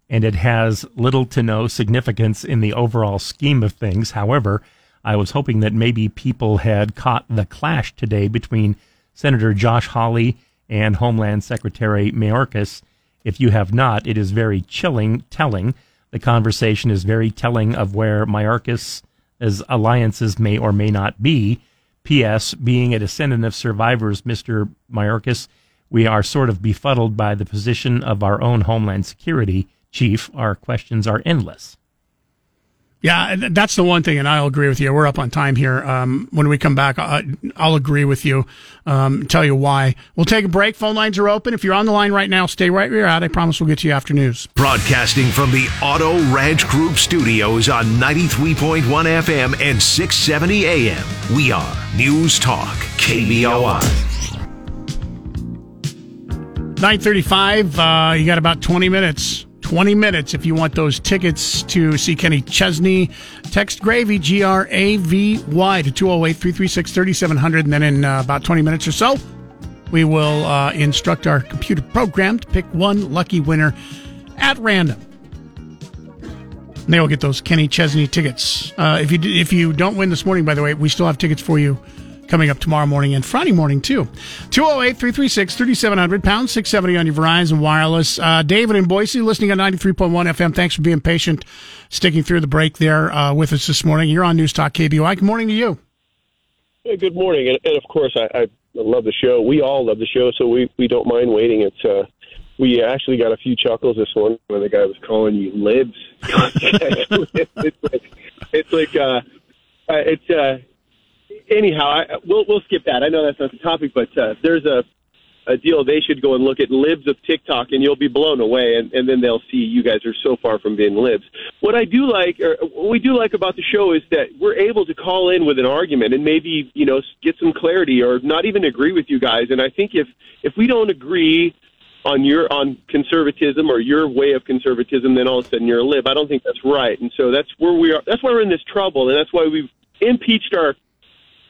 and it has little to no significance in the overall scheme of things. However, I was hoping that maybe people had caught the clash today between Senator Josh Hawley and Homeland Secretary Mayorkas. If you have not, it is very chilling, telling. The conversation is very telling of where Mayorkas' alliances may or may not be. P.S. Being a descendant of survivors, Mr. Mayorkas, we are sort of befuddled by the position of our own Homeland Security chief. Our questions are endless. Yeah, that's the one thing, and I'll agree with you. We're up on time here. Um, when we come back, I'll agree with you. Um, tell you why. We'll take a break. Phone lines are open. If you're on the line right now, stay right where you're at. I promise we'll get to you after news. Broadcasting from the Auto Ranch Group studios on 93.1 FM and 670 AM. We are News Talk, KBOI. 935, uh, you got about 20 minutes. 20 minutes if you want those tickets to see Kenny Chesney. Text Gravy, G R A V Y, to 208 336 3700. And then in uh, about 20 minutes or so, we will uh, instruct our computer program to pick one lucky winner at random. And they will get those Kenny Chesney tickets. Uh, if you if you don't win this morning, by the way, we still have tickets for you coming up tomorrow morning and Friday morning too. 208-336-3700 pound 670 on your Verizon wireless. Uh, David in Boise listening on 93.1 FM. Thanks for being patient, sticking through the break there uh, with us this morning. You're on News Talk KBOI. Good morning to you. Hey, good morning, and, and of course, I, I love the show. We all love the show, so we we don't mind waiting. It's uh, we actually got a few chuckles this morning when the guy was calling you libs. [LAUGHS] it's like it's like uh, uh, it's uh, anyhow. I, we'll we'll skip that. I know that's not the topic, but uh, there's a a deal they should go and look at libs of TikTok, and you'll be blown away, and, and then they'll see you guys are so far from being libs. What I do like, or what we do like about the show, is that we're able to call in with an argument and maybe you know get some clarity, or not even agree with you guys. And I think if if we don't agree on your on conservatism or your way of conservatism, then all of a sudden you're a lib. I don't think that's right, and so that's where we are. That's why we're in this trouble, and that's why we've impeached our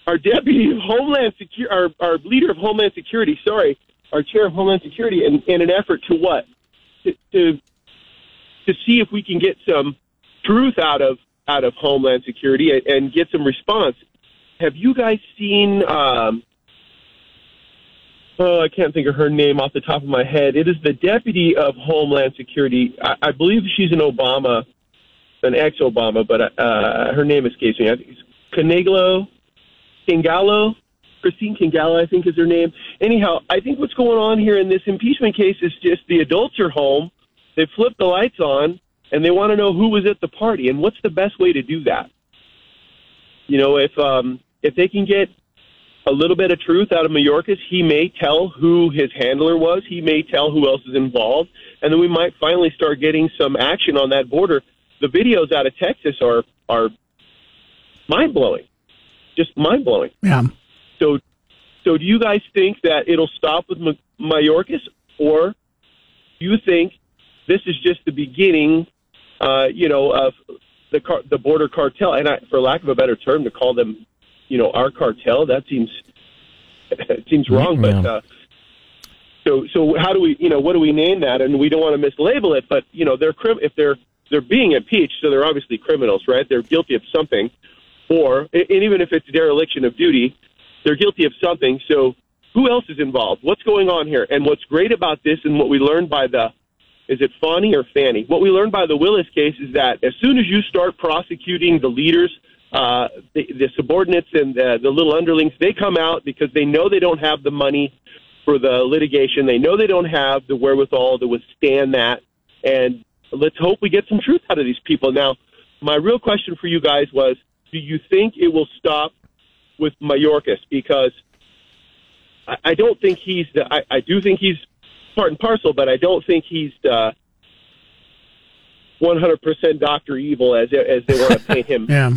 our deputy of Homeland Security, our, our leader of Homeland Security, sorry, our chair of Homeland Security, in, in an effort to what? To, to to see if we can get some truth out of out of Homeland Security and, and get some response. Have you guys seen? Um, oh, I can't think of her name off the top of my head. It is the deputy of Homeland Security. I, I believe she's an Obama, an ex-Obama, but uh, her name escapes me. I think it's Canegallo. Kingallo, Christine Kingallo, I think is her name. Anyhow, I think what's going on here in this impeachment case is just the adults are home, they flipped the lights on, and they want to know who was at the party and what's the best way to do that. You know, if um, if they can get a little bit of truth out of Mayorkas, he may tell who his handler was, he may tell who else is involved, and then we might finally start getting some action on that border. The videos out of Texas are are mind blowing just mind blowing. Yeah. So, so do you guys think that it'll stop with Ma- Mayorkas, or do you think this is just the beginning? Uh, you know, of the car- the border cartel, and I, for lack of a better term, to call them, you know, our cartel. That seems [LAUGHS] it seems wrong, but. Uh, So so how do we you know what do we name that? And we don't want to mislabel it, but you know they're crim- if they're they're being impeached, so they're obviously criminals, right? They're guilty of something, or and even if it's dereliction of duty, they're guilty of something. So who else is involved? What's going on here? And what's great about this, and what we learned by the is it Fani or Fanny? What we learned by the Willis case is that as soon as you start prosecuting the leaders, uh, the, the subordinates and the, the little underlings, they come out because they know they don't have the money for the litigation. They know they don't have the wherewithal to withstand that. And let's hope we get some truth out of these people. Now, my real question for you guys was do you think it will stop with Mayorkas? Because I, I don't think he's the, I, I do think he's part and parcel, but I don't think he's the 100% Doctor Evil as as they want to [LAUGHS] paint him. Yeah.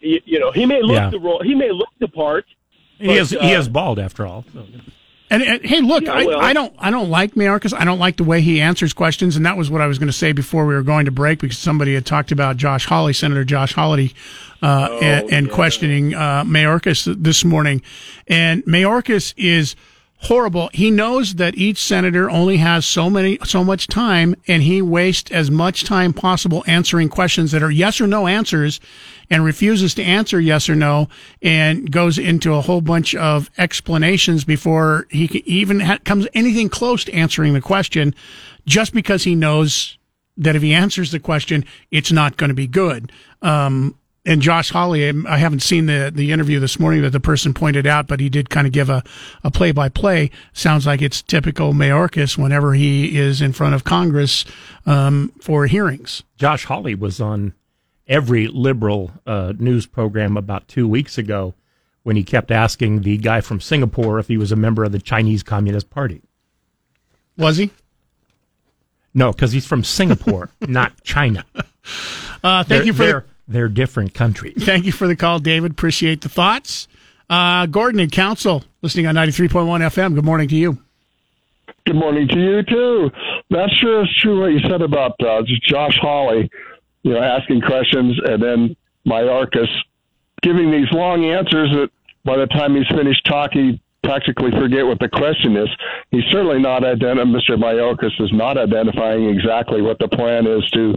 You, you know, he may look Yeah. the role, he may look the part. He but, is he uh, is bald after all. So, And, and hey, look, Yeah, well- I, I don't, I don't like Mayorkas. I don't like the way he answers questions, and that was what I was going to say before we were going to break because somebody had talked about Josh Hawley, Senator Josh Hawley, uh, Oh, and, and questioning uh, Mayorkas this morning. And Mayorkas is horrible. He knows that each senator only has so many, so much time, and he wastes as much time possible answering questions that are yes or no answers, and refuses to answer yes or no, and goes into a whole bunch of explanations before he even ha- comes anything close to answering the question, just because he knows that if he answers the question, it's not going to be good. Um, and Josh Hawley, I'm- haven't seen the, the interview this morning that the person pointed out, but he did kind of give a, a play by play. Sounds like it's typical Mayorkas whenever he is in front of Congress um, for hearings. Josh Hawley was on every liberal uh, news program about two weeks ago when he kept asking the guy from Singapore if he was a member of the Chinese Communist Party. Was he? No, because he's from Singapore, [LAUGHS] not China. Uh, thank They're- you for they're, different countries. [LAUGHS] thank you for the call, David. Appreciate the thoughts. Uh, Gordon and Council, listening on 93.1 FM. Good morning to you. Good morning to you too. That sure is true what you said about uh, Josh Hawley, you know, asking questions and then Mayorkas giving these long answers that by the time he's finished talking, you practically forget what the question is. He's certainly not identifying, Mr. Mayorkas is not identifying exactly what the plan is to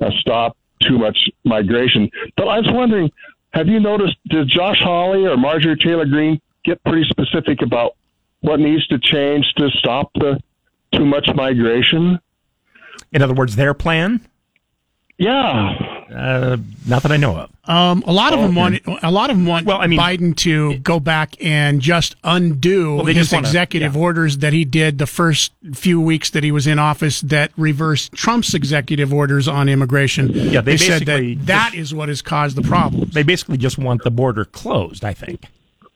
uh, stop too much migration. But I was wondering, have you noticed did Josh Hawley or Marjorie Taylor Greene get pretty specific about what needs to change to stop the too much migration? In other words, their plan? Yeah. Uh, not that I know of. Um, a lot of them want a lot of them want Well, I mean, Biden to go back and just undo Well, his just wanna- executive orders that he did the first few weeks that he was in office that reversed Trump's executive orders on immigration. Yeah, they, said basically that that is what has caused the problem. They basically just want the border closed. I think.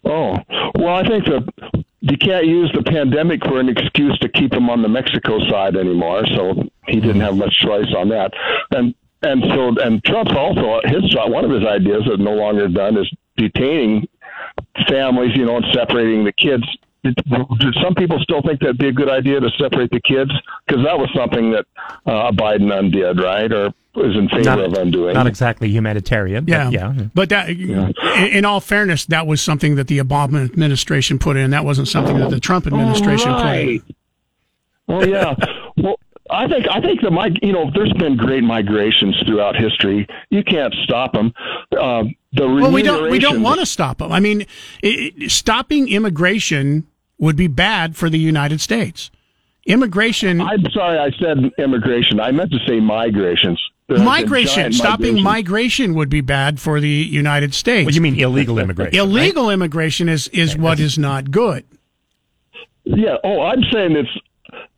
Oh, well, I think that you can't use the pandemic for an excuse to keep him on the Mexico side anymore. So he didn't have much choice on that. And and so and Trump's also his one of his ideas that no longer done is detaining families, you know, and separating the kids. Did, did some people still think that'd be a good idea to separate the kids? Because that was something that uh, Biden undid, right, or was in favor Not, of undoing. not exactly humanitarian. But Yeah, yeah. But that, in, in all fairness, that was something that the Obama administration put in. That wasn't something that the Trump administration put in. Well, yeah. Well, I think I think the mig- you know there's been great migrations throughout history. You can't stop them. Um, the Well, we don't we don't want to stop them. I mean, i i stopping immigration would be bad for the United States. Immigration. I'm sorry, I said immigration. I meant to say migrations. There Migration, stopping migrations. migration would be bad for the United States. What do you mean illegal [LAUGHS] immigration? Illegal immigration is is what is not good. Yeah. Oh, I'm saying it's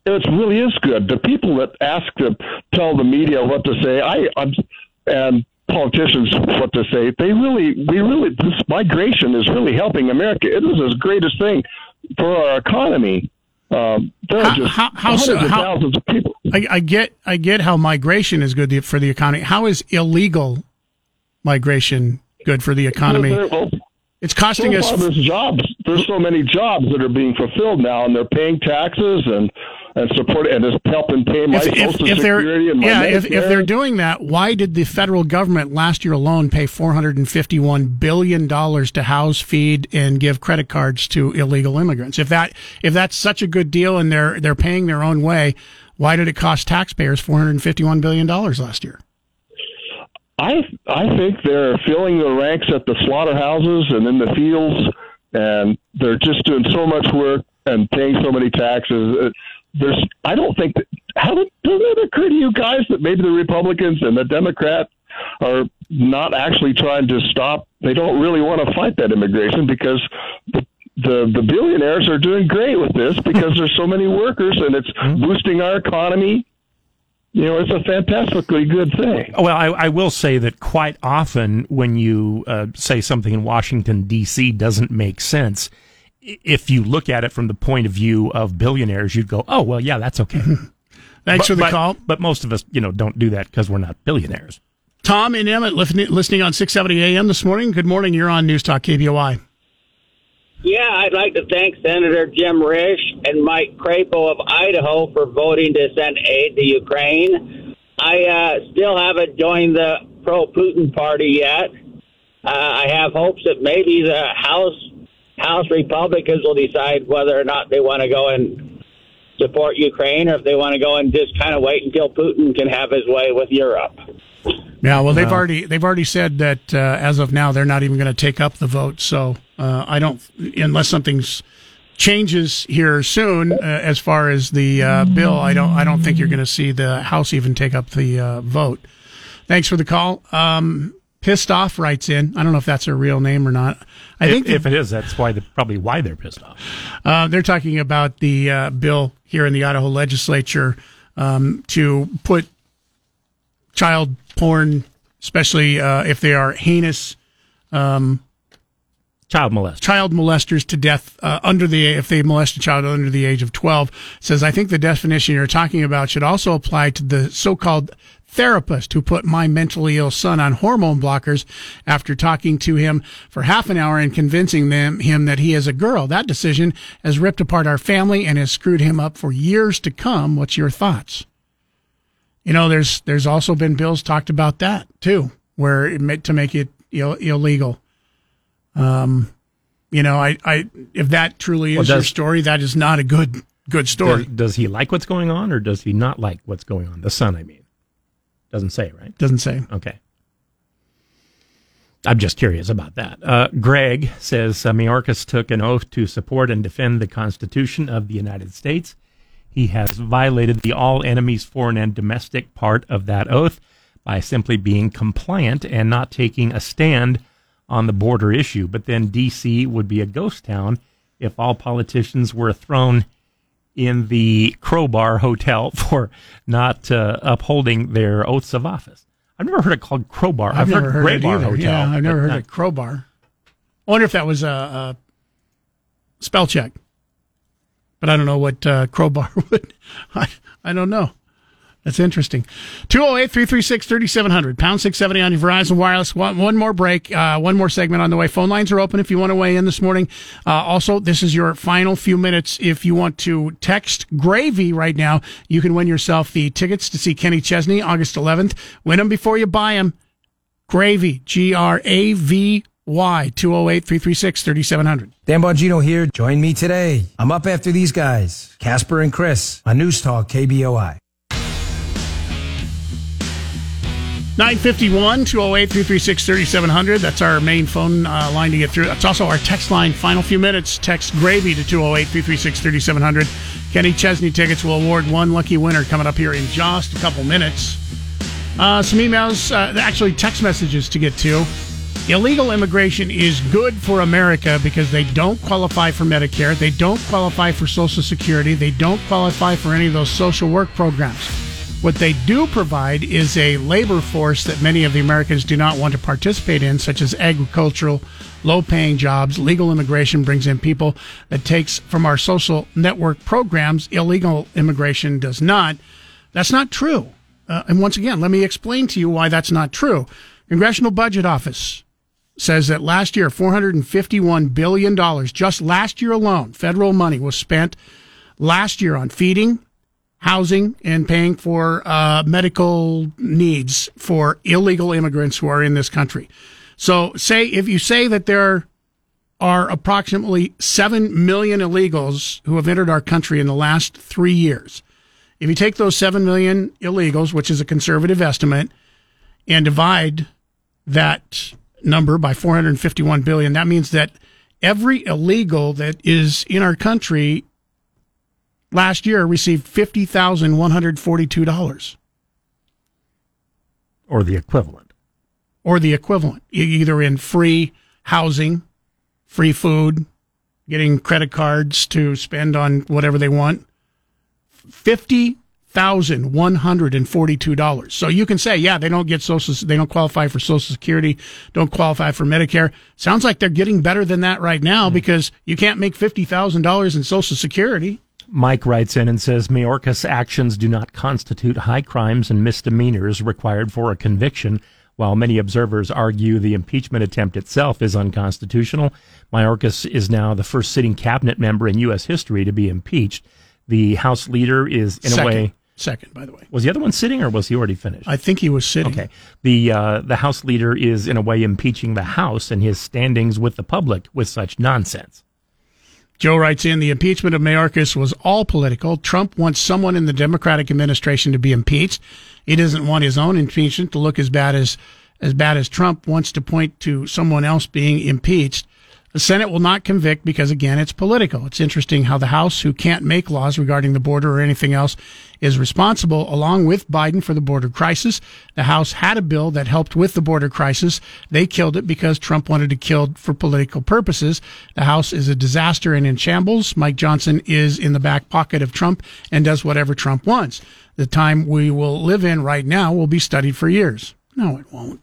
it really is good. The people that ask to tell the media what to say, I I'm, and politicians what to say, they really we really this migration is really helping America. It is the greatest thing for our economy. Um, there are How- just how- how hundreds of how- thousands of people. I, I get I get how migration is good for the economy. How is illegal migration good for the economy? Well, It's costing so us. there's jobs. There's so many jobs that are being fulfilled now, and they're paying taxes, and and support and is helping pay my social security and my yeah, if, if they're doing that, why did the federal government last year alone pay four hundred and fifty-one billion dollars to house, feed, and give credit cards to illegal immigrants? If that if that's such a good deal and they're they're paying their own way, why did it cost taxpayers four hundred and fifty-one billion dollars last year? I I think they're filling the ranks at the slaughterhouses and in the fields, and they're just doing so much work and paying so many taxes. There's I don't think that how doesn't it occur to you guys that maybe the Republicans and the Democrats are not actually trying to stop? They don't really want to fight that immigration because the the, the billionaires are doing great with this because there's so many workers and it's boosting our economy. You know, it's a fantastically good thing. Well, I, I will say that quite often when you uh, say something in Washington, D.C. doesn't make sense, if you look at it from the point of view of billionaires, you'd go, oh, well, yeah, that's okay. [LAUGHS] Thanks But- for the but- call. But most of us, you know, don't do that because we're not billionaires. Tom and Emmett listening, listening on 670 AM this morning. Good morning. You're on News Talk KBOI. Yeah, I'd like to thank Senator Jim Risch and Mike Crapo of Idaho for voting to send aid to Ukraine. I uh, still haven't joined the pro Putin party yet. Uh, I have hopes that maybe the House House Republicans will decide whether or not they want to go and support Ukraine, or if they want to go and just kind of wait until Putin can have his way with Europe. Yeah, well, they've Wow. already they've already said that uh, as of now they're not even going to take up the vote. So uh, I don't, unless something's changes here soon uh, as far as the uh, bill, I don't I don't think you're going to see the House even take up the uh, vote. Thanks for the call. Um, pissed off writes in. I don't know if that's a real name or not. I if, think if it is, that's why the, probably why they're pissed off. uh, they're talking about the uh, bill here in the Idaho legislature um, to put child porn, especially uh, if they are heinous um, child molesters, child molesters to death uh, under the if they molest a child under the age of twelve. Says I think the definition you're talking about should also apply to the so-called therapist who put my mentally ill son on hormone blockers after talking to him for half an hour and convincing them him that he is a girl. That decision has ripped apart our family and has screwed him up for years to come. What's your thoughts? You know, there's there's also been bills talked about that too, where it meant to make it Ill- illegal. Um, you know, I, I if that truly is Well, your story, that is not a good good story. Does, does he like what's going on, or does he not like what's going on? The son, I mean, doesn't say, right? Doesn't say. Okay. I'm just curious about that. Uh, Greg says uh, Mayorkas took an oath to support and defend the Constitution of the United States. He has violated the all enemies foreign and domestic part of that oath by simply being compliant and not taking a stand on the border issue. But then D.C. would be a ghost town if all politicians were thrown in the Crowbar Hotel [LAUGHS] for not uh, upholding their oaths of office. I've never heard it called Crowbar. I've, never heard either. Hotel. yeah, I've never heard not- it. Crowbar. I wonder if that was a, a spell check, but I don't know what uh, crowbar [LAUGHS] would. I, I don't know. That's interesting. 208 336 3700, pound 670 on your Verizon Wireless. One, one more break, uh, one more segment on the way. Phone lines are open if you want to weigh in this morning. Uh, also, this is your final few minutes. If you want to text Gravy right now, you can win yourself the tickets to see Kenny Chesney August 11th. Win them before you buy them. Gravy, G R A V Y, 208 336 3700. Dan Bongino here. Join me today. I'm up after these guys, Kasper and Chris, on News Talk KBOI. 951 208 336 3700. That's our main phone uh, line to get through. That's also our text line. Final few minutes. Text Gravy to 208 336 3700. Kenny Chesney tickets will award one lucky winner coming up here in just a couple minutes. Uh, some emails, uh, actually text messages to get to. Illegal immigration is good for America because they don't qualify for Medicare, they don't qualify for Social Security, they don't qualify for any of those social work programs. What they do provide is a labor force that many of the Americans do not want to participate in, such as agricultural, low paying jobs. Legal immigration brings in people that takes from our social network programs. Illegal immigration does not. That's not true. Uh, and once again, let me explain to you why that's not true. Congressional Budget Office says that last year, $451 billion, just last year alone, federal money was spent last year on feeding, housing and paying for uh, medical needs for illegal immigrants who are in this country. So, say if you say that there are approximately 7 million illegals who have entered our country in the last three years. If you take those 7 million illegals, which is a conservative estimate, and divide that number by 451 billion, that means that every illegal that is in our country last year received $50,142 or the equivalent. or the equivalent, either in free housing, free food, getting credit cards to spend on whatever they want. Fifty thousand one hundred and forty-two dollars. So you can say, yeah, they don't get social, they don't qualify for Social Security, don't qualify for Medicare. Sounds like they're getting better than that right now hmm. because you can't make fifty thousand dollars in Social Security. Mike writes in and says Mayorkas' actions do not constitute high crimes and misdemeanors required for a conviction. While many observers argue the impeachment attempt itself is unconstitutional, Mayorkas is now the first sitting cabinet member in U.S. history to be impeached. The House leader is, in Second. a way, Second, by the way. was the other one sitting or was he already finished? I think he was sitting. Okay. The uh, the House leader is in a way impeaching the House and his standings with the public with such nonsense. Joe writes in the impeachment of Mayorkas was all political. Trump wants someone in the Democratic administration to be impeached. He doesn't want his own impeachment to look as bad as as bad as Trump wants to point to someone else being impeached. The Senate will not convict because again, it's political. It's interesting how the House, who can't make laws regarding the border or anything else, is responsible along with Biden for the border crisis. The House had a bill that helped with the border crisis. They killed it because Trump wanted to kill it for political purposes. The House is a disaster and in shambles. Mike Johnson is in the back pocket of Trump and does whatever Trump wants. The time we will live in right now will be studied for years. No, it won't.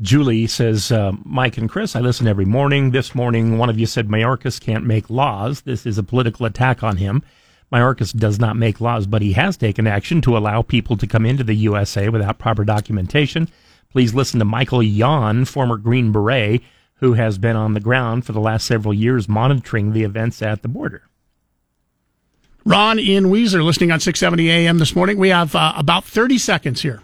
Julie says, uh, Mike and Chris, I listen every morning. This morning, one of you said Mayorkas can't make laws. This is a political attack on him. Mayorkas does not make laws, but he has taken action to allow people to come into the USA without proper documentation. Please listen to Michael Yon, former Green Beret, who has been on the ground for the last several years monitoring the events at the border. Ron in Weiser listening on 670 AM this morning. We have uh, about 30 seconds here.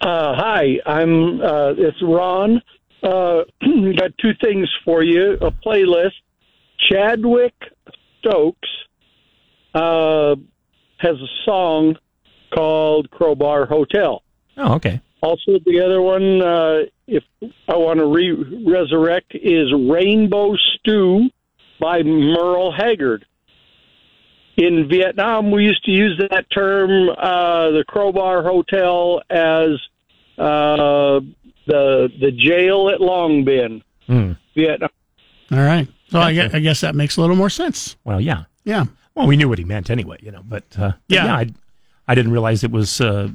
Uh, hi, I'm uh, it's Ron. Uh, [CLEARS THROAT] got two things for you. A playlist. Chadwick Stokes uh, has a song called Crowbar Hotel. Oh, okay. Also, the other one, uh, if I want to re- resurrect, is Rainbow Stew by Merle Haggard. In Vietnam, we used to use that term, uh, the Crowbar Hotel, as uh, the the jail at Long Binh, Hmm. Vietnam. All right. So I guess, I guess that makes a little more sense. Well, yeah. Yeah. Well, we knew what he meant anyway, you know, but, uh, but Yeah. yeah, I, I didn't realize it was uh,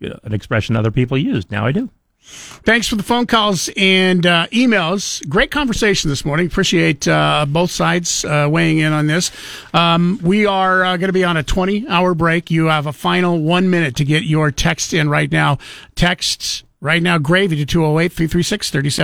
you know, an expression other people used. Now I do. Thanks for the phone calls and uh, emails. Great conversation this morning. Appreciate uh, both sides uh, weighing in on this. Um, we are uh, going to be on a 20 hour break. You have a final one minute to get your text in right now. Text right now, gravy to 208 336 37.